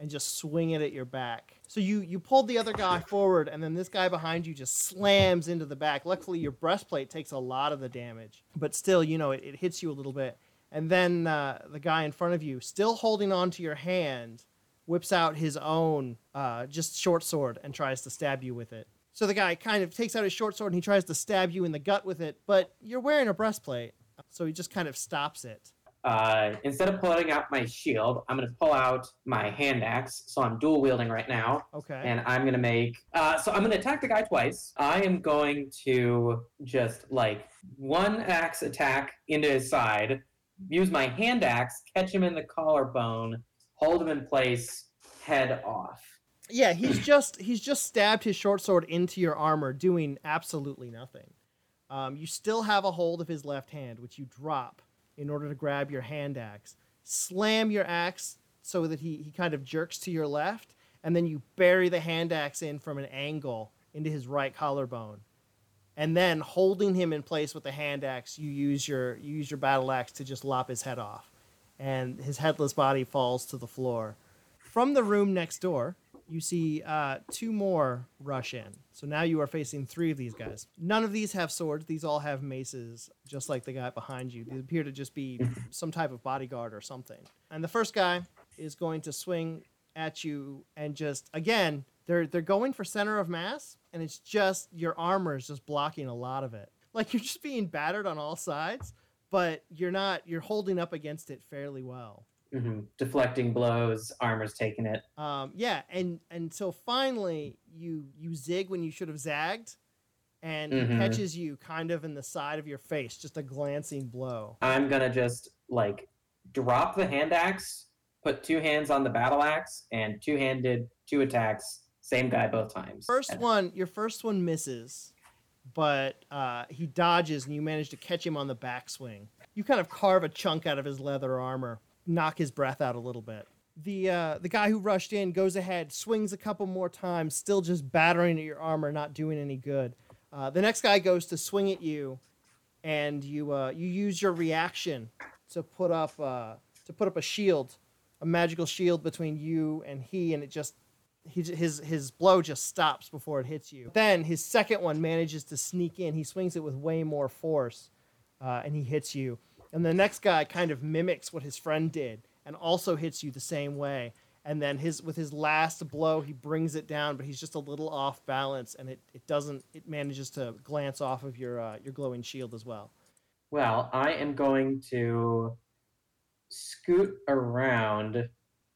B: and just swing it at your back. So you you pulled the other guy forward, and then this guy behind you just slams into the back. Luckily, your breastplate takes a lot of the damage, but still, you know, it, it hits you a little bit. And then uh, the guy in front of you, still holding on to your hand, whips out his own uh, just short sword and tries to stab you with it. So the guy kind of takes out his short sword and he tries to stab you in the gut with it, but you're wearing a breastplate, so he just kind of stops it.
C: Uh, instead of pulling out my shield, I'm gonna pull out my hand axe. So I'm dual wielding right now.
B: Okay.
C: and I'm gonna make. Uh, so I'm gonna attack the guy twice. I am going to just like one axe attack into his side, use my hand axe, catch him in the collarbone, hold him in place, head off.
B: Yeah, he's just he's just stabbed his short sword into your armor, doing absolutely nothing. Um, you still have a hold of his left hand, which you drop in order to grab your hand axe. Slam your axe so that he, he kind of jerks to your left, and then you bury the hand axe in from an angle into his right collarbone. And then holding him in place with the hand axe, you use your you use your battle axe to just lop his head off. And his headless body falls to the floor. From the room next door, you see uh, two more rush in. So now you are facing three of these guys. None of these have swords. These all have maces, just like the guy behind you. These appear to just be some type of bodyguard or something. And the first guy is going to swing at you and just again, they're they're going for center of mass, and it's just your armor is just blocking a lot of it. Like you're just being battered on all sides, but you're not. You're holding up against it fairly well.
C: hmm Deflecting blows, armor's taking it.
B: Um, yeah, and and so finally you you zig when you should have zagged, and
C: Mhm.
B: catches you kind of in the side of your face, just a glancing blow.
C: I'm gonna just like drop the hand axe, put two hands on the battle axe, and two handed, two attacks. Same guy both times.
B: First one, your first one misses, but uh, he dodges, and you manage to catch him on the backswing. You kind of carve a chunk out of his leather armor, knock his breath out a little bit. The uh, the guy who rushed in goes ahead, swings a couple more times, still just battering at your armor, not doing any good. Uh, the next guy goes to swing at you, and you uh, you use your reaction to put up uh, to put up a shield, a magical shield between you and he, and it just he, his his blow just stops before it hits you. Then his second one manages to sneak in. He swings it with way more force, uh, and he hits you. And the next guy kind of mimics what his friend did and also hits you the same way. And then his with his last blow, he brings it down, but he's just a little off balance, and it, it doesn't it manages to glance off of your uh, your glowing shield as well.
C: Well, I am going to scoot around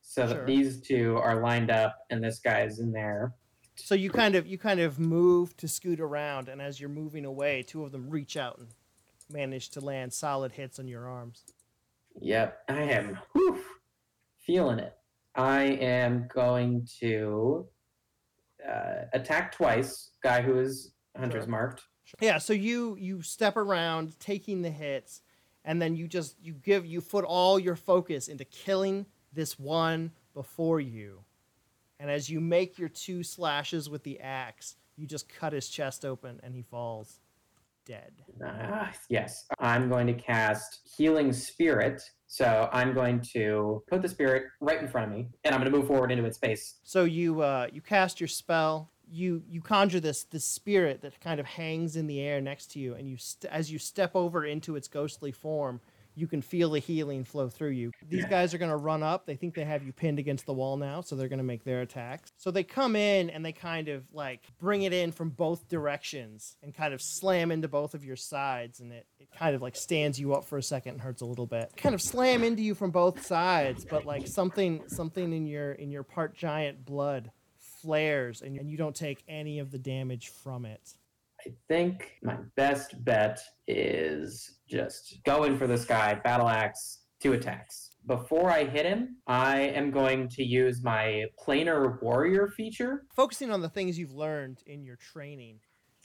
C: so that these two are lined up and this guy's in there.
B: So you kind of you kind of move to scoot around, and as you're moving away, two of them reach out and manage to land solid hits on your arms.
C: Yep, I am whew, feeling it. I am going to uh, attack twice. Guy who is hunter's
B: Sure.
C: marked.
B: Yeah, so you you step around taking the hits and then you just you give you put all your focus into killing this one before you. And as you make your two slashes with the axe, you just cut his chest open and he falls dead.
C: Ah, yes, I'm going to cast Healing Spirit. So I'm going to put the spirit right in front of me, and I'm going to move forward into its space.
B: So you uh, you cast your spell. You you conjure this this spirit that kind of hangs in the air next to you, and you st- as you step over into its ghostly form, you can feel the healing flow through you. These guys are going to run up. They think they have you pinned against the wall now, so they're going to make their attacks. So they come in and they kind of like bring it in from both directions and kind of slam into both of your sides, and it, it It kind of like stands you up for a second and hurts a little bit. Kind of slam into you from both sides, but like something something in your in your part giant blood flares and, and you don't take any of the damage from it.
C: I think my best bet is just going for this guy, battle axe, two attacks. Before I hit him, I am going to use my planar warrior feature.
B: Focusing on the things you've learned in your training,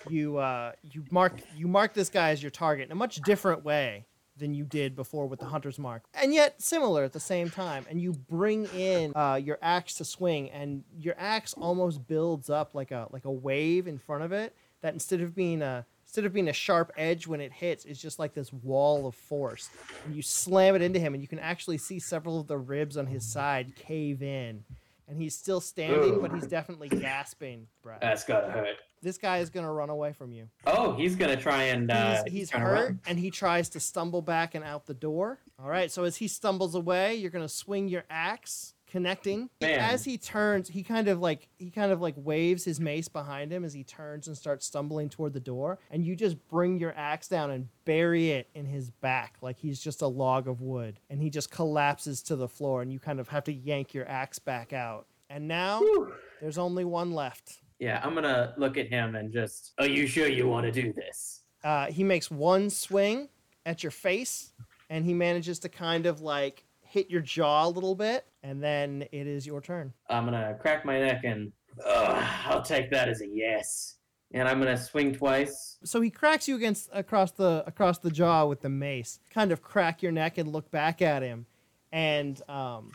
B: you uh, you mark you mark this guy as your target in a much different way than you did before with the hunter's mark, and yet similar at the same time. And you bring in uh, your axe to swing, and your axe almost builds up like a like a wave in front of it. That instead of being a instead of being a sharp edge when it hits, it's just like this wall of force. And you slam it into him, and you can actually see several of the ribs on his side cave in. And he's still standing,
C: Ooh.
B: but he's definitely gasping breath.
C: That's gotta hurt.
B: This guy is gonna run away from you.
C: Oh, he's gonna try and uh,
B: he's he's hurt,
C: run.
B: and he tries to stumble back and out the door. All right, so as he stumbles away, you're gonna swing your axe, connecting.
C: Man.
B: As he turns, he kind of like he kind of like waves his mace behind him as he turns and starts stumbling toward the door, and you just bring your axe down and bury it in his back like he's just a log of wood, and he just collapses to the floor, and you kind of have to yank your axe back out. And now
C: Whew.
B: there's only one left.
C: Yeah, I'm gonna look at him and just. Are you sure you want to do this?
B: uh, he makes one swing at your face and he manages to kind of like hit your jaw a little bit and then it is your turn
C: I'm gonna crack my neck and. Ugh, I'll take that as a yes. And I'm gonna swing twice.
B: so he cracks you against across the across the jaw with the mace kind of crack your neck and look back at him and um,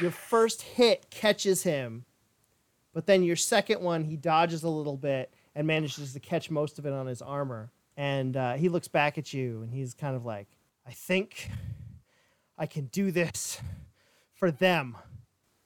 B: your first hit catches him but then your second one he dodges a little bit and manages to catch most of it on his armor and uh, he looks back at you and he's kind of like i think i can do this for them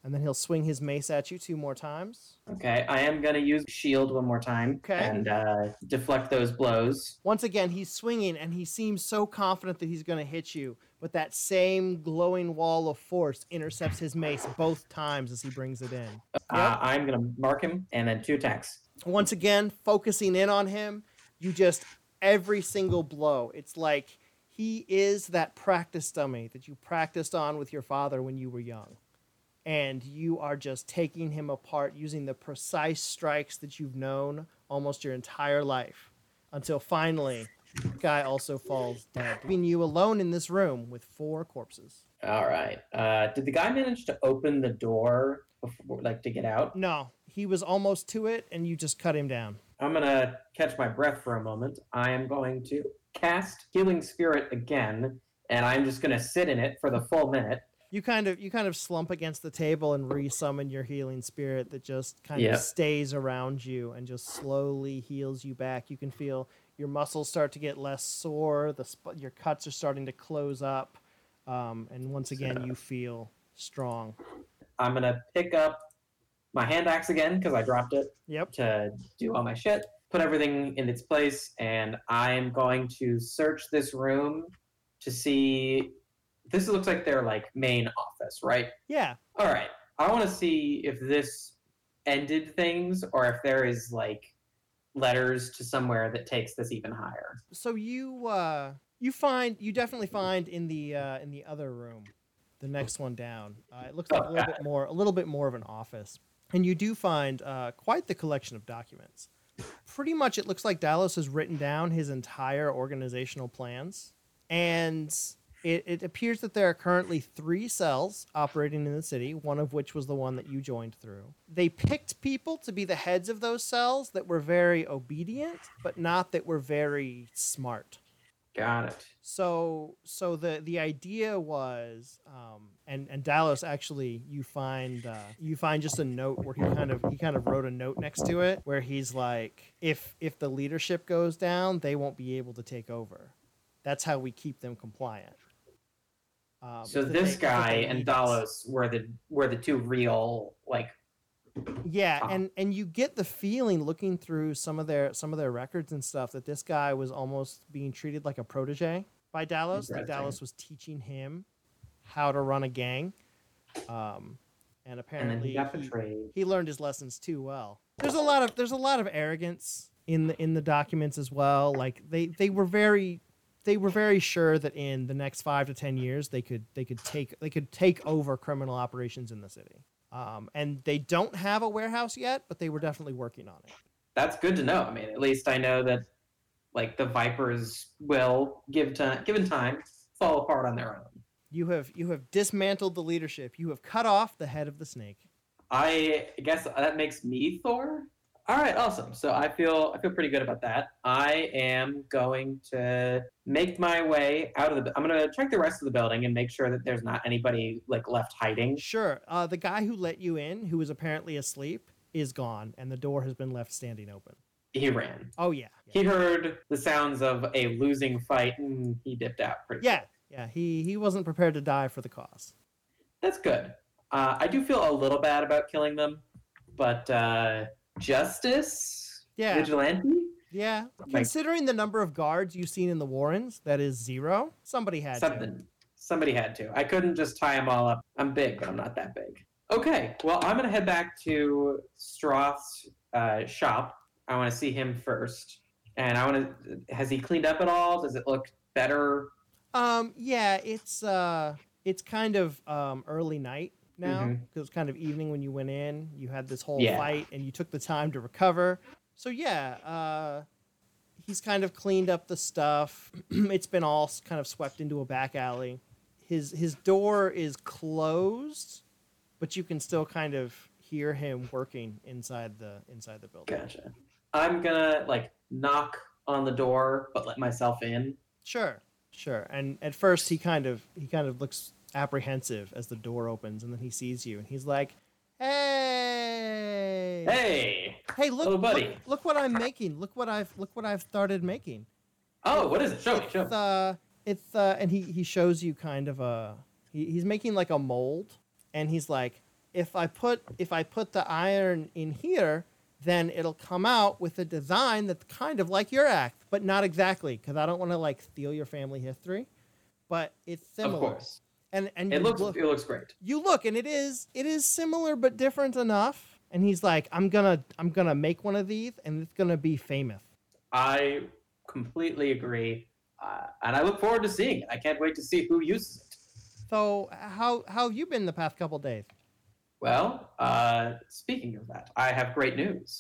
B: and then he'll swing his mace at you two more times
C: Okay, I am gonna use shield one more time
B: Okay.
C: and uh, deflect those blows.
B: once again he's swinging and he seems so confident that he's going to hit you but that same glowing wall of force intercepts his mace both times as he brings it in
C: Uh, I'm gonna mark him and then two attacks.
B: once again focusing in on him you just every single blow it's like he is that practice dummy that you practiced on with your father when you were young and you are just taking him apart using the precise strikes that you've known almost your entire life until finally the guy also falls dead leaving you alone in this room with four corpses
C: All right. Uh, did the guy manage to open the door before, like, to get out?
B: no he was almost to it and you just cut him down
C: I'm gonna catch my breath for a moment. I am going to cast Healing Spirit again, and I'm just gonna sit in it for the full minute.
B: you kind of you kind of slump against the table and resummon your healing spirit that just kind
C: Yeah.
B: of stays around you and just slowly heals you back. You can feel your muscles start to get less sore. The sp- your cuts are starting to close up, um, and once again you feel strong.
C: I'm gonna pick up my hand axe again because I dropped it
B: Yep.
C: to do all my shit, put everything in its place, and I'm going to search this room to see. This looks like their like main office, right?
B: Yeah.
C: All right. I want to see if this ended things or if there is like letters to somewhere that takes this even higher.
B: So you uh, you find you definitely find in the uh, in the other room, the next one down. Uh, it looks like a little bit more a little bit more of an office, and you do find uh, quite the collection of documents. Pretty much, it looks like Dalos has written down his entire organizational plans, and it, it appears that there are currently three cells operating in the city, one of which was the one that you joined through. They picked people to be the heads of those cells that were very obedient, but not that were very smart.
C: Got it.
B: So, so the the idea was, um, and and Dalos actually, you find uh, you find just a note where he kind of he kind of wrote a note next to it where he's like, if if the leadership goes down, they won't be able to take over. That's how we keep them compliant. Um,
C: So this
B: they
C: guy and. Dalos were the were the two real like
B: Yeah,
C: Ah.
B: and and you get the feeling looking through some of their some of their records and stuff that this guy was almost being treated like a protege by Dalos. Like Dalos was teaching him how to run a gang, um, and
C: and
B: apparently
C: he
B: he, he learned his lessons too well. There's a lot of there's a lot of arrogance in the in the documents as well. Like they they were very they were very sure that in the next five to ten years they could they could take they could take over criminal operations in the city. Um, and they don't have a warehouse yet, but they were definitely working on it.
C: That's good to know. I mean, at least I know that like the Vipers will give time given time fall apart on their own.
B: You have you have dismantled the leadership. You have cut off the head of the snake.
C: I guess that makes me Thor. All right, awesome. So I feel I feel pretty good about that. I am going to make my way out of the. I'm going to check the rest of the building and make sure that there's not anybody like left hiding.
B: Sure. Uh, the guy who let you in, who was apparently asleep, is gone, and the door has been left standing open.
C: He ran.
B: Oh yeah.
C: He heard the sounds of a losing fight and he dipped out. Pretty
B: Yeah. Yeah. He he wasn't prepared to die for the cause.
C: That's good. Uh, I do feel a little bad about killing them, but uh, justice,
B: Yeah.
C: vigilante.
B: Yeah. Considering the number of guards you've seen in the Warrens, that is zero. Somebody had to.
C: Something. Somebody had to. I couldn't just tie them all up. I'm big, but I'm not that big. Okay, well, I'm gonna head back to Stroth's uh, shop. I want to see him first, and I want to. Has he cleaned up at all? Does it look better?
B: Um. Yeah. It's uh. It's kind of um early night now because it's kind of evening when you went in. You had this whole
C: Yeah.
B: fight, and you took the time to recover. So yeah. Uh. He's kind of cleaned up the stuff. it's been all kind of swept into a back alley. His his door is closed, but you can still kind of hear him working inside the inside the building.
C: Gotcha. I'm gonna like knock on the door, but let myself in.
B: Sure, sure. And at first, he kind of he kind of looks apprehensive as the door opens, and then he sees you, and he's like, "Hey,
C: Hey.
B: hey, look,
C: Hello, buddy.
B: look, look what I'm making. Look what I've look what I've started making.
C: Oh, what is it? Show me. Show
B: It's uh, it's uh, and he he shows you kind of a he, he's making like a mold, and he's like, if I put if I put the iron in here." Then it'll come out with a design that's kind of like your act, but not exactly, because I don't want to like steal your family history. But it's similar.
C: Of course.
B: And and
C: It looks.
B: look,
C: It looks great.
B: you look and it is it is similar but different enough and he's like i'm gonna i'm gonna make one of these and it's gonna be famous
C: I completely agree, uh, and I look forward to seeing it. I can't wait to see who uses it.
B: so how how have you been the past couple days
C: Well, uh, speaking of that, I have great news.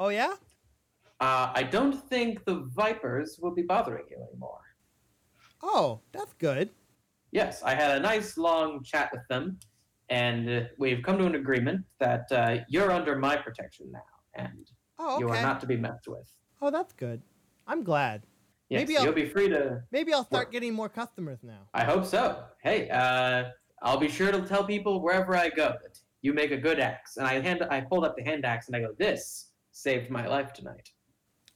B: oh yeah
C: Uh, I don't think the Vipers will be bothering you anymore.
B: oh that's good
C: Yes, I had a nice long chat with them, and uh, we've come to an agreement that uh, you're under my protection now, and
B: oh
C: you are not to be messed with.
B: oh that's good i'm glad
C: Yes,
B: Maybe I'll-
C: you'll be free to.
B: maybe i'll start
C: Work.
B: getting more customers now
C: I hope so. Hey, uh, I'll be sure to tell people wherever I go that you make a good axe. And I hand, I hold up the hand axe and I go, "This saved my life tonight."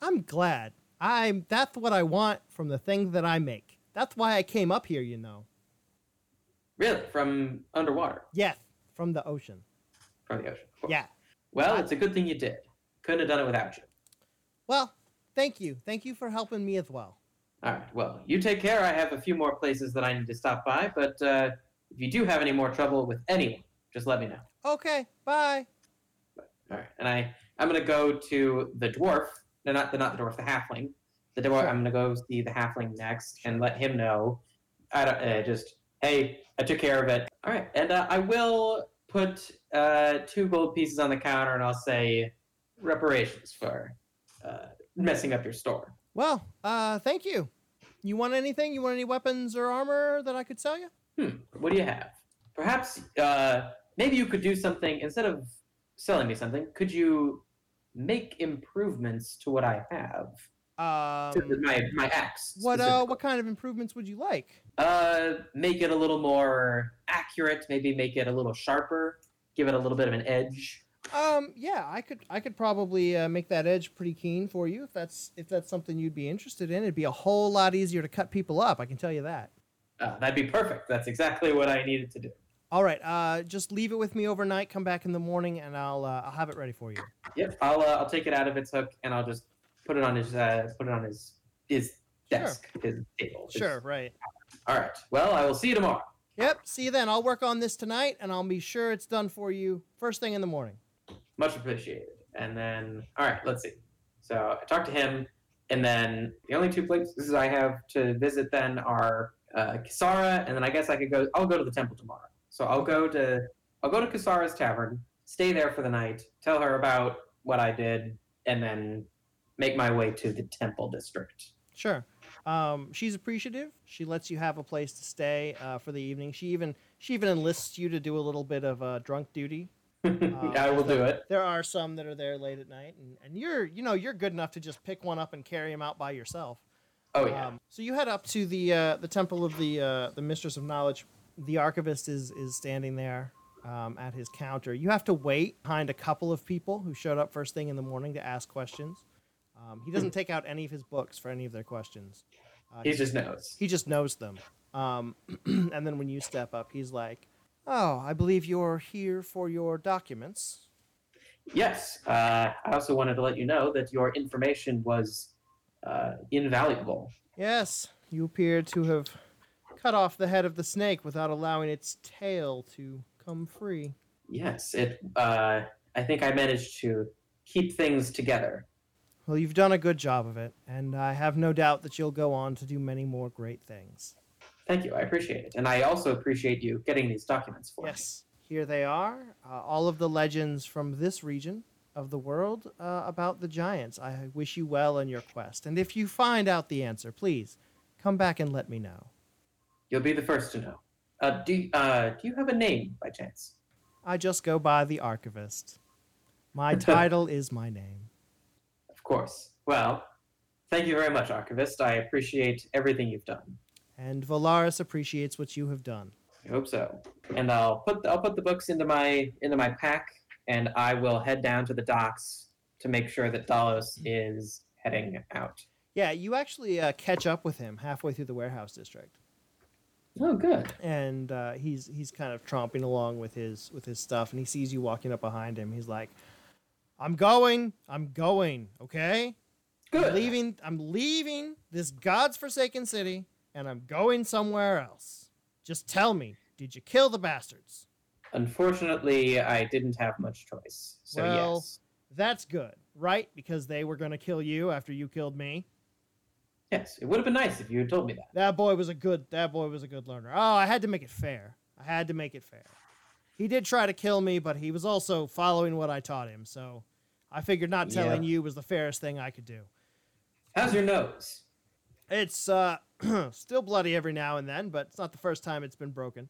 B: i'm glad i'm that's what i want from the things that i make that's why i came up here you know
C: Really, from underwater,
B: yes from the ocean
C: from the ocean. of
B: yeah
C: Well, it's a good thing you did. Couldn't have done it without you.
B: well thank you thank you for helping me as well
C: All right. Well, you take care. I have a few more places that I need to stop by, but uh, if you do have any more trouble with anyone, just let me know.
B: okay bye
C: All right. And I, I'm gonna go to the dwarf. No, not the not the dwarf. The halfling. The dwarf.
B: Sure.
C: I'm gonna go see the halfling next and let him know. I don't uh, just hey, I took care of it. All right. And uh, I will put uh, two gold pieces on the counter, and I'll say reparations for uh, messing up your store.
B: Well, uh, thank you. You want anything? You want any weapons or armor that I could sell you?
C: Hmm. What do you have? Perhaps uh, maybe you could do something instead of selling me something. Could you make improvements to what I have? To
B: Um,
C: my my axe.
B: what uh, what kind of improvements would you like?
C: Uh, make it a little more accurate. Maybe make it a little sharper. Give it a little bit of an edge.
B: Um, yeah, I could I could probably uh, make that edge pretty keen for you if that's if that's something you'd be interested in. It'd be a whole lot easier to cut people up. I can tell you that.
C: Uh, that'd be perfect. That's exactly what I needed to do.
B: All right, uh, just leave it with me overnight. Come back in the morning, and I'll uh, I'll have it ready for you.
C: Yep. I'll uh, I'll take it out of its hook and I'll just put it on his uh, put it on his his
B: Sure.
C: desk, his table. his-
B: Sure, right.
C: All right. Well, I will see you tomorrow.
B: Yep. See you then. I'll work on this tonight, and I'll be sure it's done for you first thing in the morning.
C: Much appreciated. And then, all right, let's see. So I talked to him, And then the only two places I have to visit then are uh, Kisara, and then I guess I could go. I'll go to the temple tomorrow. So I'll go to I'll go to Kisara's tavern, stay there for the night, tell her about what I did, and then make my way to the temple district.
B: Sure. Um, she's appreciative. She lets you have a place to stay uh, for the evening. She even she even enlists you to do a little bit of uh, drunk duty.
C: I will do it.
B: There are some that are there late at night, and, and you're you know you're good enough to just pick one up and carry him out by yourself.
C: Oh yeah.
B: Um, so you head up to the uh, the temple of the uh, the mistress of knowledge. The archivist is is standing there um, at his counter. You have to wait behind a couple of people who showed up first thing in the morning to ask questions. Um, he doesn't take out any of his books for any of their questions. Uh,
C: he just knows.
B: he just knows them. Um, and then when you step up, he's like, "Oh, I believe you're here for your documents."
C: Yes. Uh, I also wanted to let you know that your information was uh, invaluable.
B: Yes, you appear to have cut off the head of the snake without allowing its tail to come free.
C: Yes. It. Uh, I think I managed to keep things together.
B: Well, you've done a good job of it, and I have no doubt that you'll go on to do many more great things.
C: Thank you. I appreciate it, and I also appreciate you getting these documents for me.
B: Yes, here they are. Uh, all of the legends from this region of the world uh, about the giants. I wish you well in your quest. And if you find out the answer, please come back and let me know.
C: You'll be the first to know. Uh, do uh, Do you have a name by chance?
B: I just go by the archivist. My title is my name.
C: Of course. Well, thank you very much, Archivist. I appreciate everything you've done.
B: And Valaris appreciates what you have done.
C: I hope so. And I'll put I'll put the books into my into my pack, and I will head down to the docks to make sure that Dalos is heading out.
B: Yeah, you actually uh, catch up with him halfway through the warehouse district.
C: Oh, good.
B: and uh, he's he's kind of tromping along with his with his stuff, and he sees you walking up behind him. He's like, "I'm going, I'm going, okay? I'm
C: Good.
B: leaving, I'm leaving this god's forsaken city, and I'm going somewhere else. Just tell me, did you kill the bastards?
C: Unfortunately, I didn't have much choice. So
B: Well-
C: yes,
B: That's good, right? Because they were gonna kill you after you killed me.
C: yes, it would have been nice if you had told me that.
B: That boy was a good. That boy was a good learner. Oh, I had to make it fair. I had to make it fair. He did try to kill me, but he was also following what I taught him. So I figured not telling
C: Yeah.
B: you was the fairest thing I could do.
C: How's your nose?
B: It's uh, still bloody every now and then, but it's not the first time it's been broken.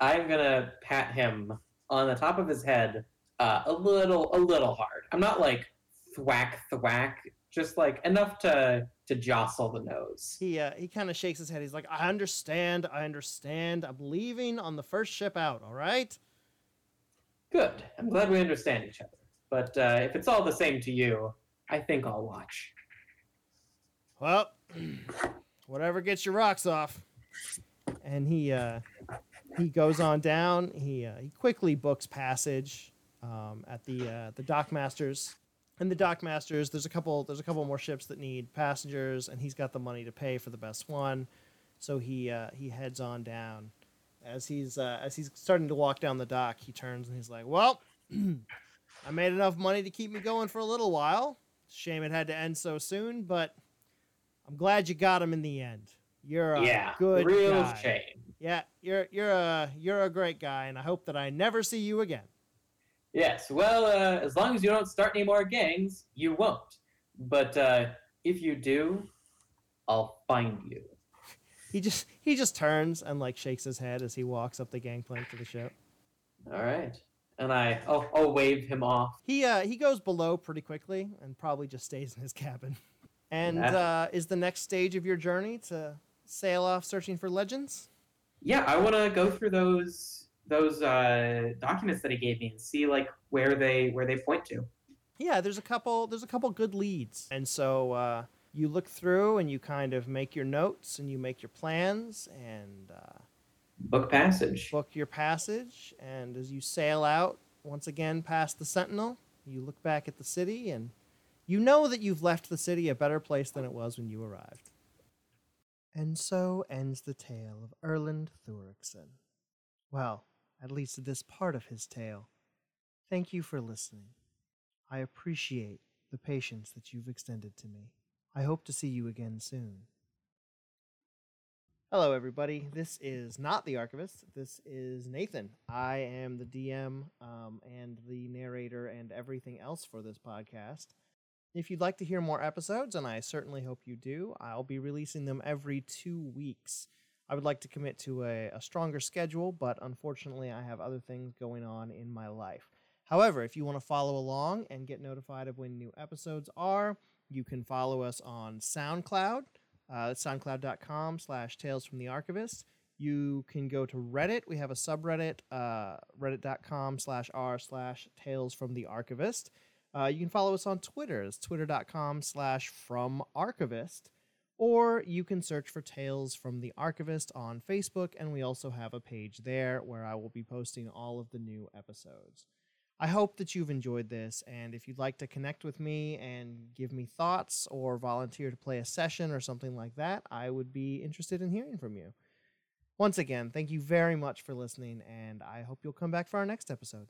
C: I'm gonna pat him on the top of his head uh, a little, a little hard. I'm not like thwack, thwack, just like enough to to jostle the nose.
B: He uh, he kind of shakes his head. He's like, "I understand. I understand. I'm leaving on the first ship out. All right."
C: Good. I'm glad we understand each other. But uh, if it's all the same to you, I think I'll watch.
B: Well, whatever gets your rocks off. And he uh, he goes on down. He uh, he quickly books passage um, at the uh, the dockmasters. And the dockmasters, there's a couple there's a couple more ships that need passengers, and he's got the money to pay for the best one. So he uh, he heads on down. As he's uh, as he's starting to walk down the dock, he turns and he's like, "Well, I made enough money to keep me going for a little while. Shame it had to end so soon, but I'm glad you got him in the end. You're a
C: yeah,
B: good
C: real
B: guy.
C: shame.
B: Yeah, you're you're a you're a great guy, and I hope that I never see you again.
C: Yes. Well, uh, as long as you don't start any more gangs, you won't. But uh, if you do, I'll find you.
B: He just he just turns and like shakes his head as he walks up the gangplank to the ship.
C: All right. And I, I'll, I'll wave him off.
B: He uh he goes below pretty quickly and probably just stays in his cabin. And
C: Yeah.
B: uh, is the next stage of your journey to sail off searching for legends?
C: Yeah, I want to go through those those uh, documents that he gave me and see like where they where they point to.
B: Yeah, there's a couple there's a couple good leads. And so uh, you look through and you kind of make your notes and you make your plans and uh,
C: Book passage.
B: book your passage. And as you sail out once again past the Sentinel, you look back at the city and you know that you've left the city a better place than it was when you arrived. And so ends the tale of Erland Thurikson. Well, at least this part of his tale. Thank you for listening. I appreciate the patience that you've extended to me. I hope to see you again soon. Hello, everybody. This is not the Archivist. This is Nathan. I am the DM um, and the narrator and everything else for this podcast. If you'd like to hear more episodes, and I certainly hope you do, I'll be releasing them every two weeks. I would like to commit to a, a stronger schedule, but unfortunately, I have other things going on in my life. However, if you want to follow along and get notified of when new episodes are, you can follow us on SoundCloud. Uh, soundcloud.com slash tales from the archivist. You can go to Reddit. We have a subreddit, uh, reddit.com slash r slash tales from the archivist. Uh, you can follow us on Twitter. It's twitter.com slash from archivist. Or you can search for Tales from the Archivist on Facebook, and we also have a page there where I will be posting all of the new episodes. I hope that you've enjoyed this, and if you'd like to connect with me and give me thoughts or volunteer to play a session or something like that, I would be interested in hearing from you. Once again, thank you very much for listening, and I hope you'll come back for our next episode.